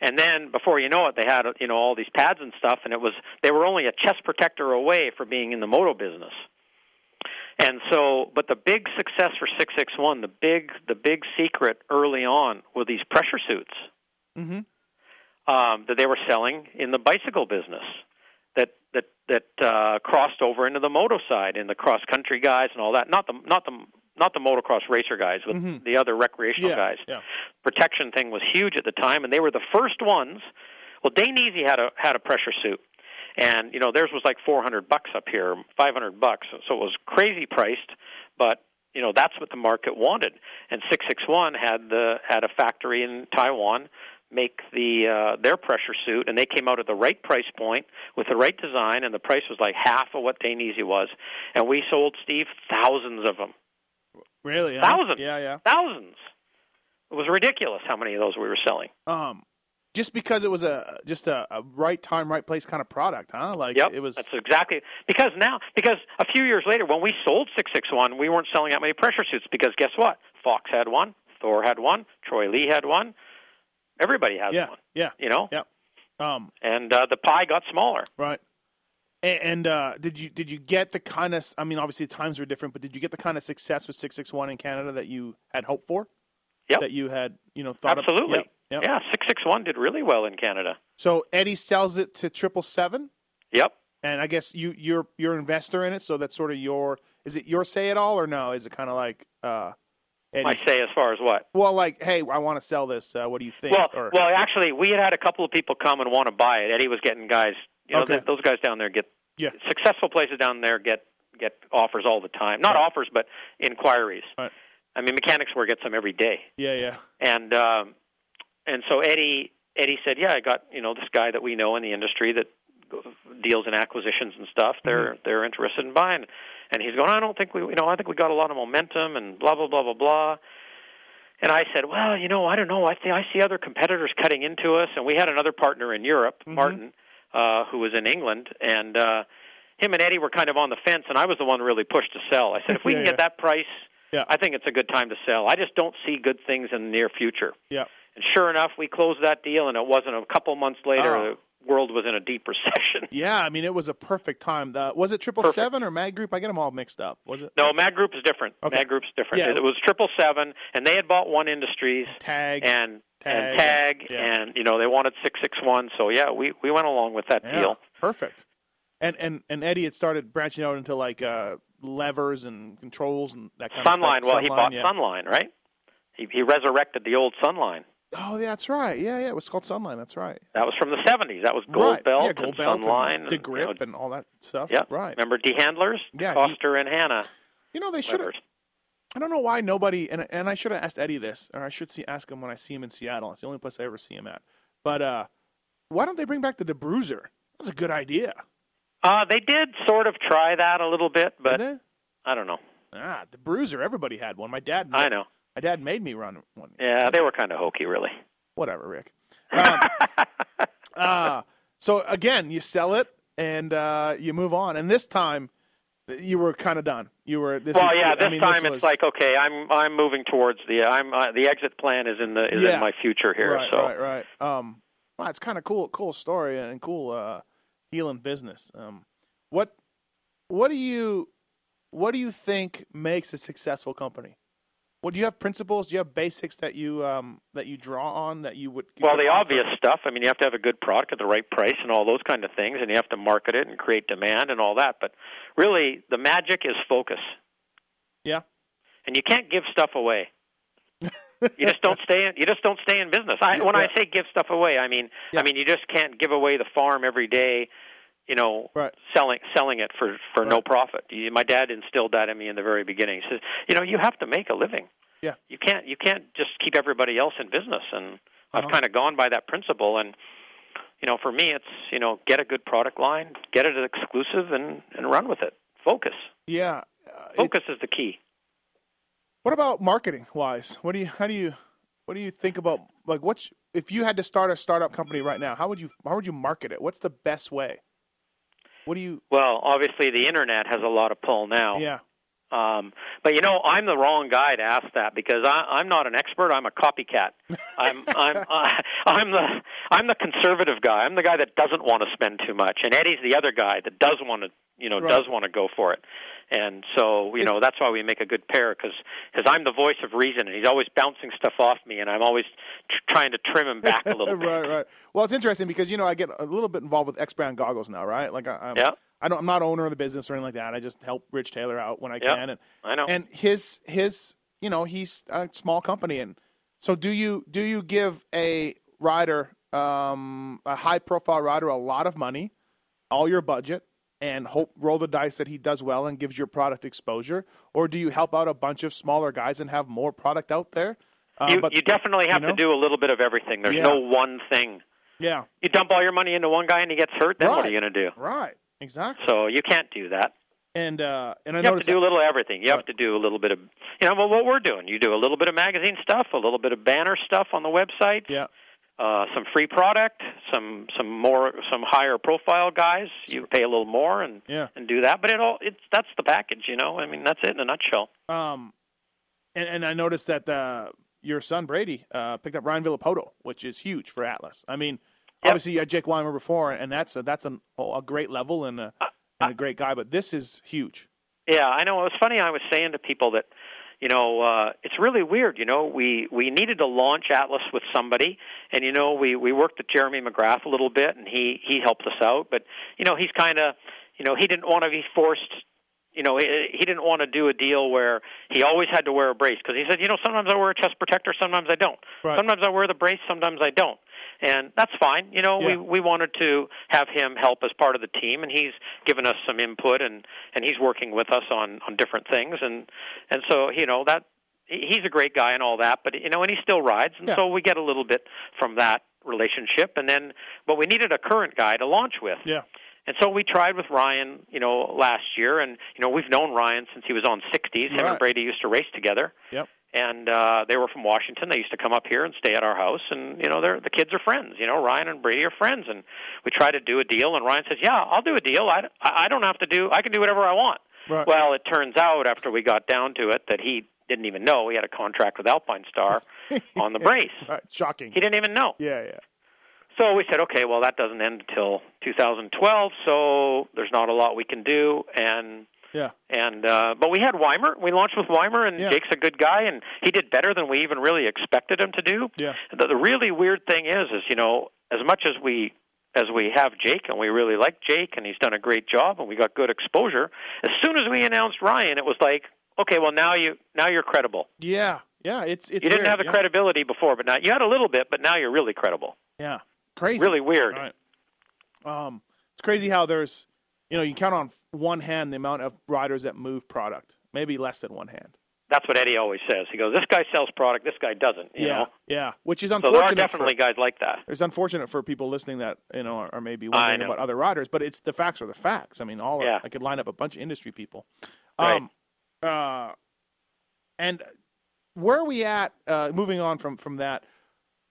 and then before you know it, they had you know all these pads and stuff, and it was they were only a chest protector away from being in the moto business. And so, but the big success for 661, the big the big secret early on were these pressure suits Mhm. um, that they were selling in the bicycle business that that that uh, crossed over into the moto side, in the cross country guys and all that. Not the not the not the motocross racer guys, but Mhm. the other recreational yeah, guys. yeah. Protection thing was huge at the time, and they were the first ones. Well, Dainese had a had a pressure suit, and you know theirs was like four hundred bucks up here, five hundred bucks, so it was crazy priced, but you know that's what the market wanted. And six six one had the had a factory in Taiwan make the uh, their pressure suit, and they came out at the right price point with the right design, and the price was like half of what Dainese was, and we sold Steve thousands of them, Really? huh? Thousands. Yeah, yeah. thousands. It was ridiculous how many of those we were selling. Um, just because it was a just a, a right time, right place kind of product, huh? Like Yep, it was. that's exactly because now because a few years later when we sold 661, we weren't selling that many pressure suits because guess what? Fox had one, Thor had one, Troy Lee had one, everybody has yeah, one. yeah, You know, yeah. Um, and uh, the pie got smaller. right. And, and uh, did you did you get the kind of? I mean, obviously the times were different, but did you get the kind of success with six six one in Canada that you had hoped for? Yep. That you had, you know, thought Absolutely. Of? Yep, yep. Yeah, 661 did really well in Canada. So Eddie sells it to triple seven, Yep. and I guess you you're you're an investor in it, so that's sort of your. Is it your say it all or no? Is it kind of like uh, Eddie? I say as far as what? Well, like, hey, I want to sell this. Uh, what do you think? Well, or, well, actually, we had had a couple of people come and want to buy it. Eddie was getting guys. You know, Okay. th- those guys down there get Yeah. successful places down there get get offers all the time. Not Right. offers, but inquiries. Right. I mean, Mechanix Wear gets them every day. yeah, yeah. And um, and so Eddie Eddie said, "Yeah, I got you know this guy that we know in the industry that deals in acquisitions and stuff. They're they're interested in buying." And he's going, "I don't think we you know I think we got a lot of momentum and blah blah blah blah blah." And I said, "Well, you know, I don't know. I think I see other competitors cutting into us." And we had another partner in Europe, Martin, uh, who was in England, and uh, him and Eddie were kind of on the fence, and I was the one really pushed to sell. I said, "If we Yeah, can yeah. get that price." Yeah. I think it's a good time to sell. I just don't see good things in the near future. Yeah. And sure enough, we closed that deal, and it wasn't a couple months later. Oh. The world was in a deep recession. Yeah, I mean, it was a perfect time. The, was it triple seven or Mag Group? I get them all mixed up. Was it No, Mag Group is different. Okay. Mag Group's different. Yeah. It was triple seven, and they had bought One Industries Tag? and Tag, and Tag, yeah. and you know they wanted six six one. So yeah, we we went along with that yeah, deal. perfect. And and and Eddie had started branching out into like uh, levers and controls and that kind Sunline. of stuff. Sunline, well, he bought yeah. Sunline, right? He he resurrected the old Sunline. Oh, yeah, that's right. Yeah, yeah, it was called Sunline. That's right. That was from the seventies. That was Gold right. Belt yeah, Gold and Belt Sunline, and the and, you grip know, and all that stuff. yeah, right. Remember D Handlers? Yeah, Foster and Hannah. You know, they should have. I don't know why nobody and and I should have asked Eddie this, or I should see ask him when I see him in Seattle. It's the only place I ever see him at. But uh, why don't they bring back the DeBruiser? That's a good idea. Uh, they did sort of try that a little bit, but I don't know. Ah, the Bruiser. Everybody had one. My dad. I know. My dad made me run one. Yeah, they were kind of hokey, really. Whatever, Rick. Um, uh, so again, you sell it and uh, you move on. And this time, you were kind of done. You were. This well, yeah, I this mean, time was- it's like okay, I'm I'm moving towards the I'm uh, the exit plan is in the is Yeah. in my future here. Right, so right, right. Um, well, it's kind of cool, cool story and cool uh, healing business. Um, what, what do you, what do you think makes a successful company? What do you have principles? Do you have basics that you um, that you draw on that you would? you well, the obvious stuff. I mean, you have to have a good product at the right price and all those kind of things, and you have to market it and create demand and all that. But really, the magic is focus, Yeah. and you can't give stuff away. you just don't stay in. You just don't stay in business. I, when I say give stuff away, I mean Yeah. I mean you just can't give away the farm every day. You know, Right. selling selling it for for no profit. My dad instilled that in me in the very beginning. He says, you know, you have to make a living. Yeah. You can't you can't just keep everybody else in business. And Uh-huh. I've kind of gone by that principle. And you know, for me, it's you know, get a good product line, get it exclusive, and and run with it. Focus. Yeah. Uh, Focus is the key. what about marketing wise? What do you? How do you? What do you think about like what's if you had to start a startup company right now? How would you? How would you market it? What's the best way? What do you? Well, obviously, the internet has a lot of pull now. Yeah. Um, but you know, I'm the wrong guy to ask that because I, I'm not an expert. I'm a copycat. I'm I'm uh, I'm the I'm the conservative guy. I'm the guy that doesn't want to spend too much, and Eddie's the other guy that does want to you know Right. does want to go for it. And so you know It's- that's why we make a good pair because cause I'm the voice of reason, and he's always bouncing stuff off me, and I'm always tr- trying to trim him back a little bit. right, right. Well, it's interesting because you know I get a little bit involved with X Brand goggles now, right? Like I, I'm, Yeah. I don't, I'm not owner of the business or anything like that. I just help Rich Taylor out when I Yeah, can, and I know. And his his you know he's a small company, and so do you do you give a rider um, a high profile rider a lot of money, all your budget, and hope roll the dice that he does well and gives your product exposure, or do you help out a bunch of smaller guys and have more product out there? Uh, you, but- you definitely have you know? to do a little bit of everything. There's Yeah. no one thing. yeah, You dump all your money into one guy and he gets hurt, then what are you going to do? right, exactly. So you can't do that. and uh, and I You have to do a little of everything. You have to do a little bit of, you know, well, what we're doing. You do a little bit of magazine stuff, a little bit of banner stuff on the website, yeah, uh, some free product, some some more some higher profile guys. You pay a little more and Yeah. and do that. But it all it's that's the package. You know, I mean, that's it in a nutshell. Um, and and I noticed that uh, your son Brady uh, picked up Ryan Villopoto, which is huge for Atlas. I mean, Yep. obviously you had Jake Weimer before, and that's a, that's an, a great level and a, and a great guy, but this is huge. Yeah, I know. It was funny. I was saying to people that, you know, uh, it's really weird. You know, we we needed to launch Atlas with somebody, and you know, we we worked with Jeremy McGrath a little bit, and he he helped us out. But you know, he's kind of, you know, he didn't want to be forced. You know, he, he didn't want to do a deal where he always had to wear a brace because he said, you know, sometimes I wear a chest protector, sometimes I don't. Right. Sometimes I wear the brace, sometimes I don't. And that's fine. You know, we Yeah. we wanted to have him help as part of the team, and he's given us some input, and and he's working with us on on different things, and and so you know that he's a great guy and all that, but you know, and he still rides, and Yeah. so we get a little bit from that relationship, and then but we needed a current guy to launch with, Yeah, and so we tried with Ryan, you know, last year, and you know we've known Ryan since he was on 60s. Him Right. and Brady used to race together yep, and uh they were from Washington. They used to come up here and stay at our house and you know they're the kids are friends. You know, Ryan and Brady are friends and we try to do a deal and Ryan says, "Yeah, I'll do a deal. I I don't have to do I can do whatever I want." Right. Well, it turns out after we got down to it that he didn't even know he had a contract with Alpine Star on the brace. right. shocking. He didn't even know. Yeah, yeah, So we said, okay, well that doesn't end until 2012, so there's not a lot we can do and yeah, and uh, but we had Weimer. We launched with Weimer, and Yeah. Jake's a good guy, and he did better than we even really expected him to do. Yeah. The, the really weird thing is, is you know, as much as we as we have Jake, and we really like Jake, and he's done a great job, and we got good exposure. As soon as we announced Ryan, it was like, okay, well now you now you're credible. yeah, yeah. It's it's you didn't weird, have the yeah. credibility before, but now you had a little bit, but now you're really credible. Yeah, crazy. Really weird. Right. Um, it's crazy how there's, you know, you count on one hand the amount of riders that move product, maybe less than one hand. that's what Eddie always says. He goes, "This guy sells product, this guy doesn't." You yeah, know, yeah. Which is so unfortunate. there are definitely for, guys like that. It's unfortunate for people listening that you know are, are maybe wondering about other riders, but it's the facts are the facts. I mean, all Yeah. I could line up a bunch of industry people. Right. Um, uh, and where are we at? Uh, moving on from from that,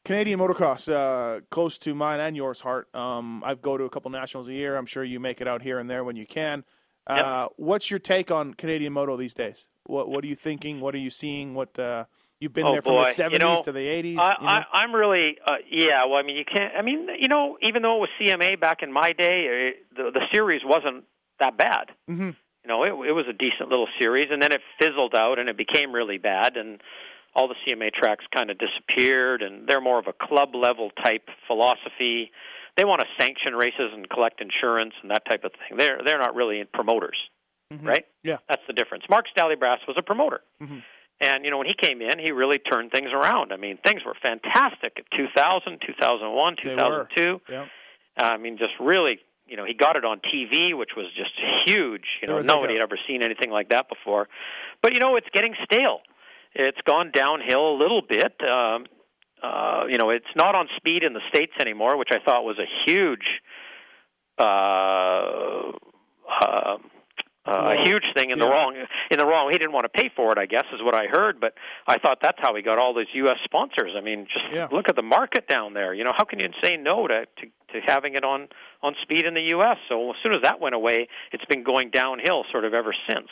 Canadian motocross, uh, close to mine and yours heart. Um, I go to a couple nationals a year. I'm sure you make it out here and there when you can. Uh, What's your take on Canadian moto these days? What What are you thinking? What are you seeing? What uh, you've been Oh, there from boy. the You '70s know, to the '80s? I, you I'm really, uh, yeah. Well, I mean, you can't. I mean, you know, even though it was CMA back in my day, it, the the series wasn't that bad. Mhm. You know, it, it was a decent little series, and then it fizzled out, and it became really bad, and all the CMA tracks kind of disappeared, and they're more of a club level type philosophy. They want to sanction races and collect insurance and that type of thing. They're they're not really promoters, right? Yeah. That's the difference. Mark Stallybrass was a promoter. Mhm. And you know when he came in, he really turned things around. I mean, things were fantastic at 2000, 2001, They were. 2002. yeah. I mean, just really, you know, he got it on TV, which was just huge. You know, like nobody a- had ever seen anything like that before. But you know, it's getting stale. It's gone downhill a little bit. Um, uh, you know, it's not on Speed in the states anymore, which I thought was a huge, uh, uh, uh, a huge thing in the wrong in the wrong. He didn't want to pay for it, I guess, is what I heard. But I thought that's how he got all those U.S. sponsors. I mean, just Yeah. look at the market down there. You know, how can you say no to, to to having it on on Speed in the U.S.? So as soon as that went away, it's been going downhill sort of ever since.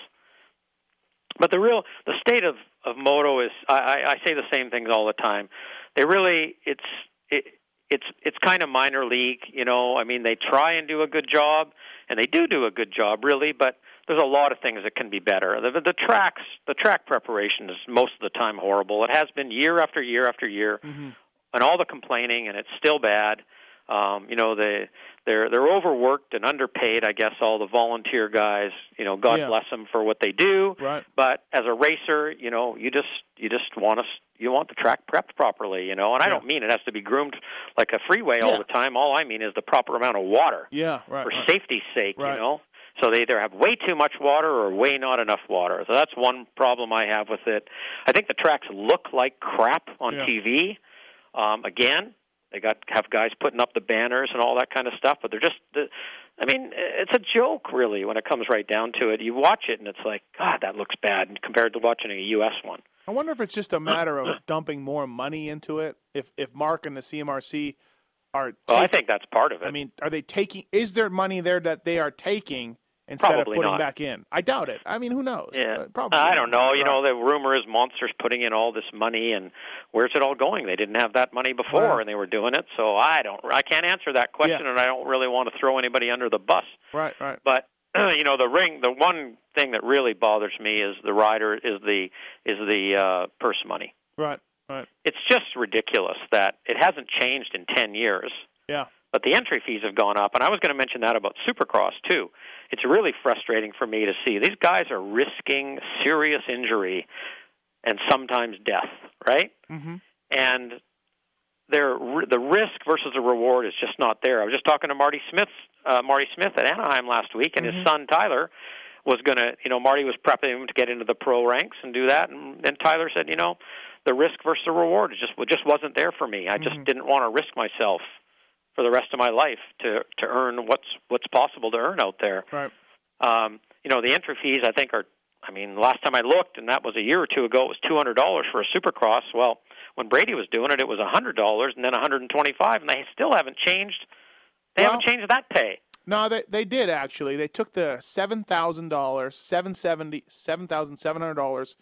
But the real the state of of moto is I, I, I say the same things all the time. They really it's it, it's it's kind of minor league, you know. I mean, they try and do a good job, and they do do a good job, really. But there's a lot of things that can be better. The, the tracks, the track preparation is most of the time horrible. It has been year after year after year, mm-hmm. and all the complaining, and it's still bad. Um, you know, they they're they're overworked and underpaid. I guess all the volunteer guys. You know, God Yeah. bless them for what they do. Right. But as a racer, you know, you just you just want to you want the track prepped properly, you know. And I Yeah. don't mean it has to be groomed like a freeway all the time. All I mean is the proper amount of water Yeah. Right. for right. safety's sake, Right. you know. So they either have way too much water or way not enough water. So that's one problem I have with it. I think the tracks look like crap on Yeah. TV. Um, again, they got have guys putting up the banners and all that kind of stuff, but they're just. The, I mean, it's a joke, really, when it comes right down to it. You watch it, and it's like, God, that looks bad compared to watching a U.S. one. I wonder if it's just a matter of dumping more money into it. If if Mark and the CMRC are, Well, I think that's part of it. I mean, are they taking? Is there money there that they are taking instead Probably of putting not. back in? I doubt it. I mean, who knows? Yeah, Uh, probably. I don't know. You Right. know, the rumor is Monsters putting in all this money, and where's it all going? They didn't have that money before, Wow. and they were doing it. So I don't. I can't answer that question, Yeah. and I don't really want to throw anybody under the bus. Right. Right. But you know, the ring. The one thing that really bothers me is the rider is the is the uh, purse money. Right. Right. It's just ridiculous that it hasn't changed in ten years Yeah. but the entry fees have gone up. And I was going to mention that about Supercross too. It's really frustrating for me to see these guys are risking serious injury and sometimes death, right? Mm-hmm. And their the risk versus the reward is just not there. I was just talking to Marty Smith, uh, Marty Smith at Anaheim last week, and his son Tyler was going to, you know, Marty was prepping him to get into the pro ranks and do that, and, and Tyler said, you know, the risk versus the reward just just wasn't there for me. I just didn't want to risk myself for the rest of my life to to earn what's what's possible to earn out there. Right. Um, you know, the entry fees I think are. I mean, last time I looked, and that was a year or two ago, it was two hundred dollars for a Supercross. Well, when Brady was doing it, it was a hundred dollars, and then one hundred and twenty-five, and they still haven't changed. They Well- haven't changed that pay. No, they they did actually. They took the seven thousand dollars, seven seventy, seven thousand seven hundred dollars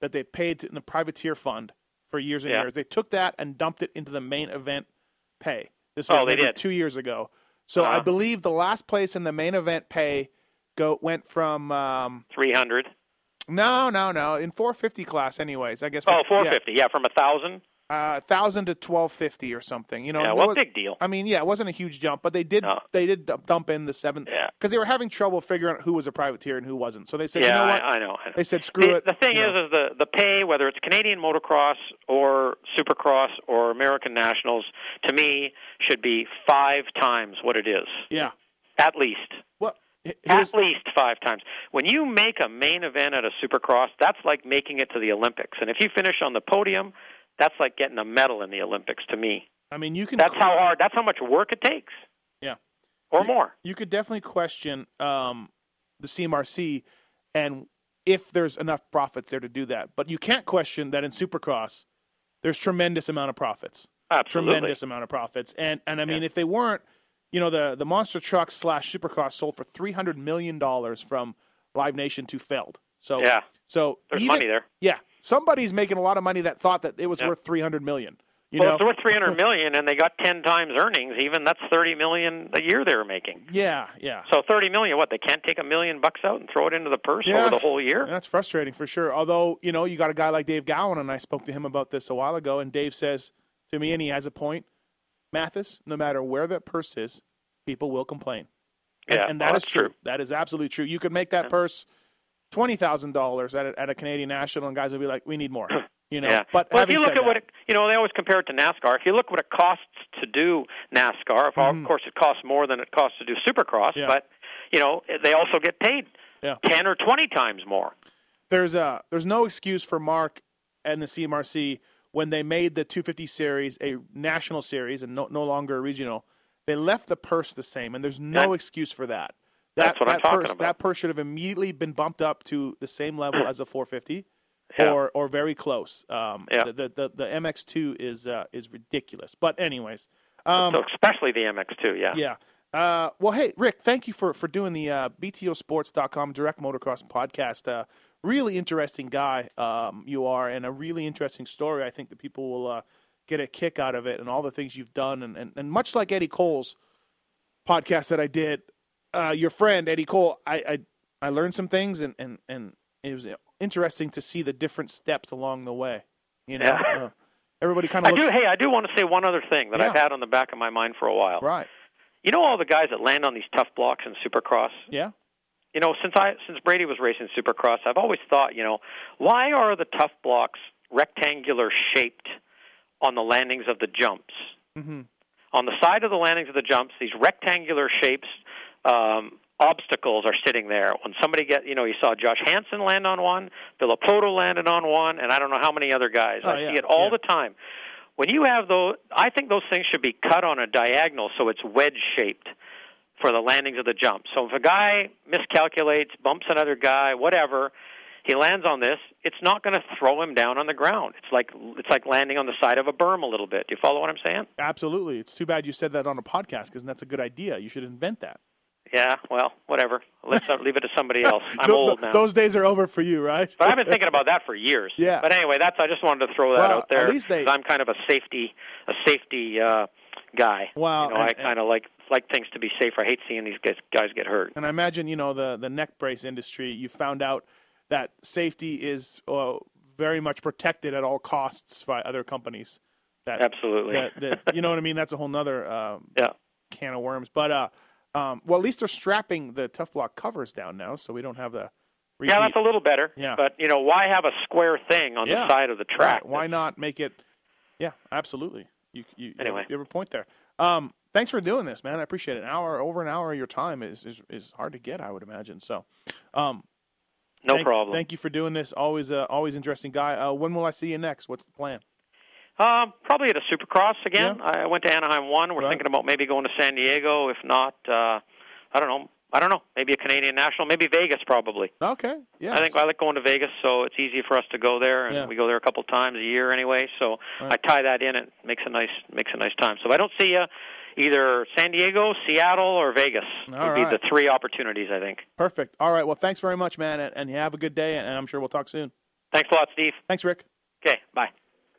that they paid in the privateer fund for years and Yeah. years. They took that and dumped it into the main event pay. This was Oh, they maybe did. two years ago. So I Uh-huh. believe the last place in the main event pay go went from um, Three hundred. no, no, no in four fifty class. Anyways, I guess. Oh, four yeah. Yeah, from a thousand. Uh, thousand to twelve fifty or something. You know, Yeah, it well, was- big deal. I mean, yeah, it wasn't a huge jump, but they did No. they did dump- in the seven Yeah. because they were having trouble figuring out who was a privateer and who wasn't. So they said, yeah, you know what? I, I know. I know. They said, screw the, it. The thing you is, know. is the the pay, whether it's Canadian motocross or Supercross or American Nationals, to me should be five times what it is, yeah. at least. Well, At least five times. When you make a main event at a Supercross, that's like making it to the Olympics. And if you finish on the podium, that's like getting a medal in the Olympics to me. I mean, you can. That's how hard. That's how much work it takes, Yeah. or more. you could definitely question um, the CMRC and if there's enough profits there to do that. But you can't question that in Supercross, there's tremendous amount of profits. Absolutely. Tremendous amount of profits. And and I mean, if they weren't, you know, the the monster truck slash Supercross sold for three hundred million dollars from Live Nation to Feld. So Yeah. so There's even- money there. Yeah, somebody's making a lot of money that thought that it was Yeah. worth three hundred million. You well, know, it's worth three hundred million, and they got ten times earnings. Even that's thirty million a year they were making. yeah, yeah. So thirty million, what? They can't take a million bucks out and throw it into the purse Yeah. over the whole year. That's frustrating for sure. Although, you know, you got a guy like Dave Gowan, and I spoke to him about this a while ago, and Dave says to me, and he has a point Matthes, no matter where that purse is, people will complain. And, Yeah, and well, that is that's true. true. That is absolutely true. You could make that purse $20,000 at a, at a Canadian National, and guys will be like, we need more. You know, Yeah. but well, if you look at what it, you know, they always compare it to NASCAR. If you look what it costs to do NASCAR, Mhm. of course it costs more than it costs to do Supercross, Yeah. but you know they also get paid Yeah. ten or twenty times more. there's a there's no excuse for Mark and the CMRC when they made the 250 series a national series and no, no longer a regional. They left the purse the same, and there's no That- excuse for that. That's that, what I'm that talking purse, about. That purse should have immediately been bumped up to the same level as a 450, Yeah. or or very close. Um, Yeah. the, the, the the MX2 is uh, is ridiculous. But anyways, um, so especially the MX2, yeah. yeah. Uh, well, hey, Rick, thank you for, for doing the uh, BTOsports.com direct motocross podcast. Uh, really interesting guy um, you are, and a really interesting story. I think that people will uh, get a kick out of it and all the things you've done. And, and, and much like Eddie Cole's podcast that I did, uh, your friend, Eddie Cole, I, I, I learned some things, and, and, and it was interesting to see the different steps along the way. You know, Yeah. uh, everybody kind I of looks do. Hey, I do want to say one other thing that Yeah. I've had on the back of my mind for a while. right. You know all the guys that land on these tough blocks in Supercross. Yeah. You know, since I since Brady was racing Supercross, I've always thought, you know, why are the tough blocks rectangular shaped on the landings of the jumps? hmm On the side of the landings of the jumps, these rectangular shapes um, obstacles are sitting there. When somebody get, you know, you saw Josh Hansen land on one, Villopoto landed on one, and I don't know how many other guys. Oh, I yeah, see it all yeah. the time. When you have those, I think those things should be cut on a diagonal so it's wedge shaped for the landings of the jump. So if a guy miscalculates, bumps another guy, whatever, he lands on this, it's not going to throw him down on the ground. It's like it's like landing on the side of a berm a little bit. Do you follow what I'm saying? Absolutely. It's too bad you said that on a podcast because that's a good idea. You should invent that. Yeah, well, whatever. Let's uh, leave it to somebody else. I'm old now. Those days are over for you, right? But I've been thinking about that for years. Yeah. But anyway, that's I just wanted to throw that Well, out there. at least they... I'm kind of a safety a safety uh guy. Wow, You know, I kind of like like things to be safe. I hate seeing these guys guys get hurt. and I imagine you know the the neck brace industry. You found out that safety is uh, very much protected at all costs by other companies. That, Absolutely. that, that you know what I mean. That's a whole nother um, Yeah. can of worms. But uh, um, well, at least they're strapping the tough block covers down now, so we don't have the. Repeat. Yeah, that's a little better. Yeah. But you know, why have a square thing on Yeah. the side of the track? Right. Why not make it? Yeah, absolutely. You you, Anyway. you have a point there. Um, thanks for doing this, man. I appreciate it. An hour, over an hour of your time is is, is hard to get, I would imagine. So, um, No thank, problem. Thank you for doing this. Always, uh, always interesting guy. Uh, when will I see you next? What's the plan? Um, probably at a Supercross again. Yeah. I went to Anaheim one. We're Right. thinking about maybe going to San Diego. If not, uh, I don't know. I don't know. Maybe a Canadian National. Maybe Vegas. Probably. Okay. Yeah. I think I like going to Vegas, so it's easy for us to go there, and Yeah. we go there a couple times a year anyway. So Right. I tie that in. It makes a nice makes a nice time. So if I don't see you either San Diego, Seattle, or Vegas. All would be the three opportunities I think. Perfect. All right. Well, thanks very much, man, and, and you have a good day, and I'm sure we'll talk soon. Thanks a lot, Steve. Thanks, Rick. Okay, bye.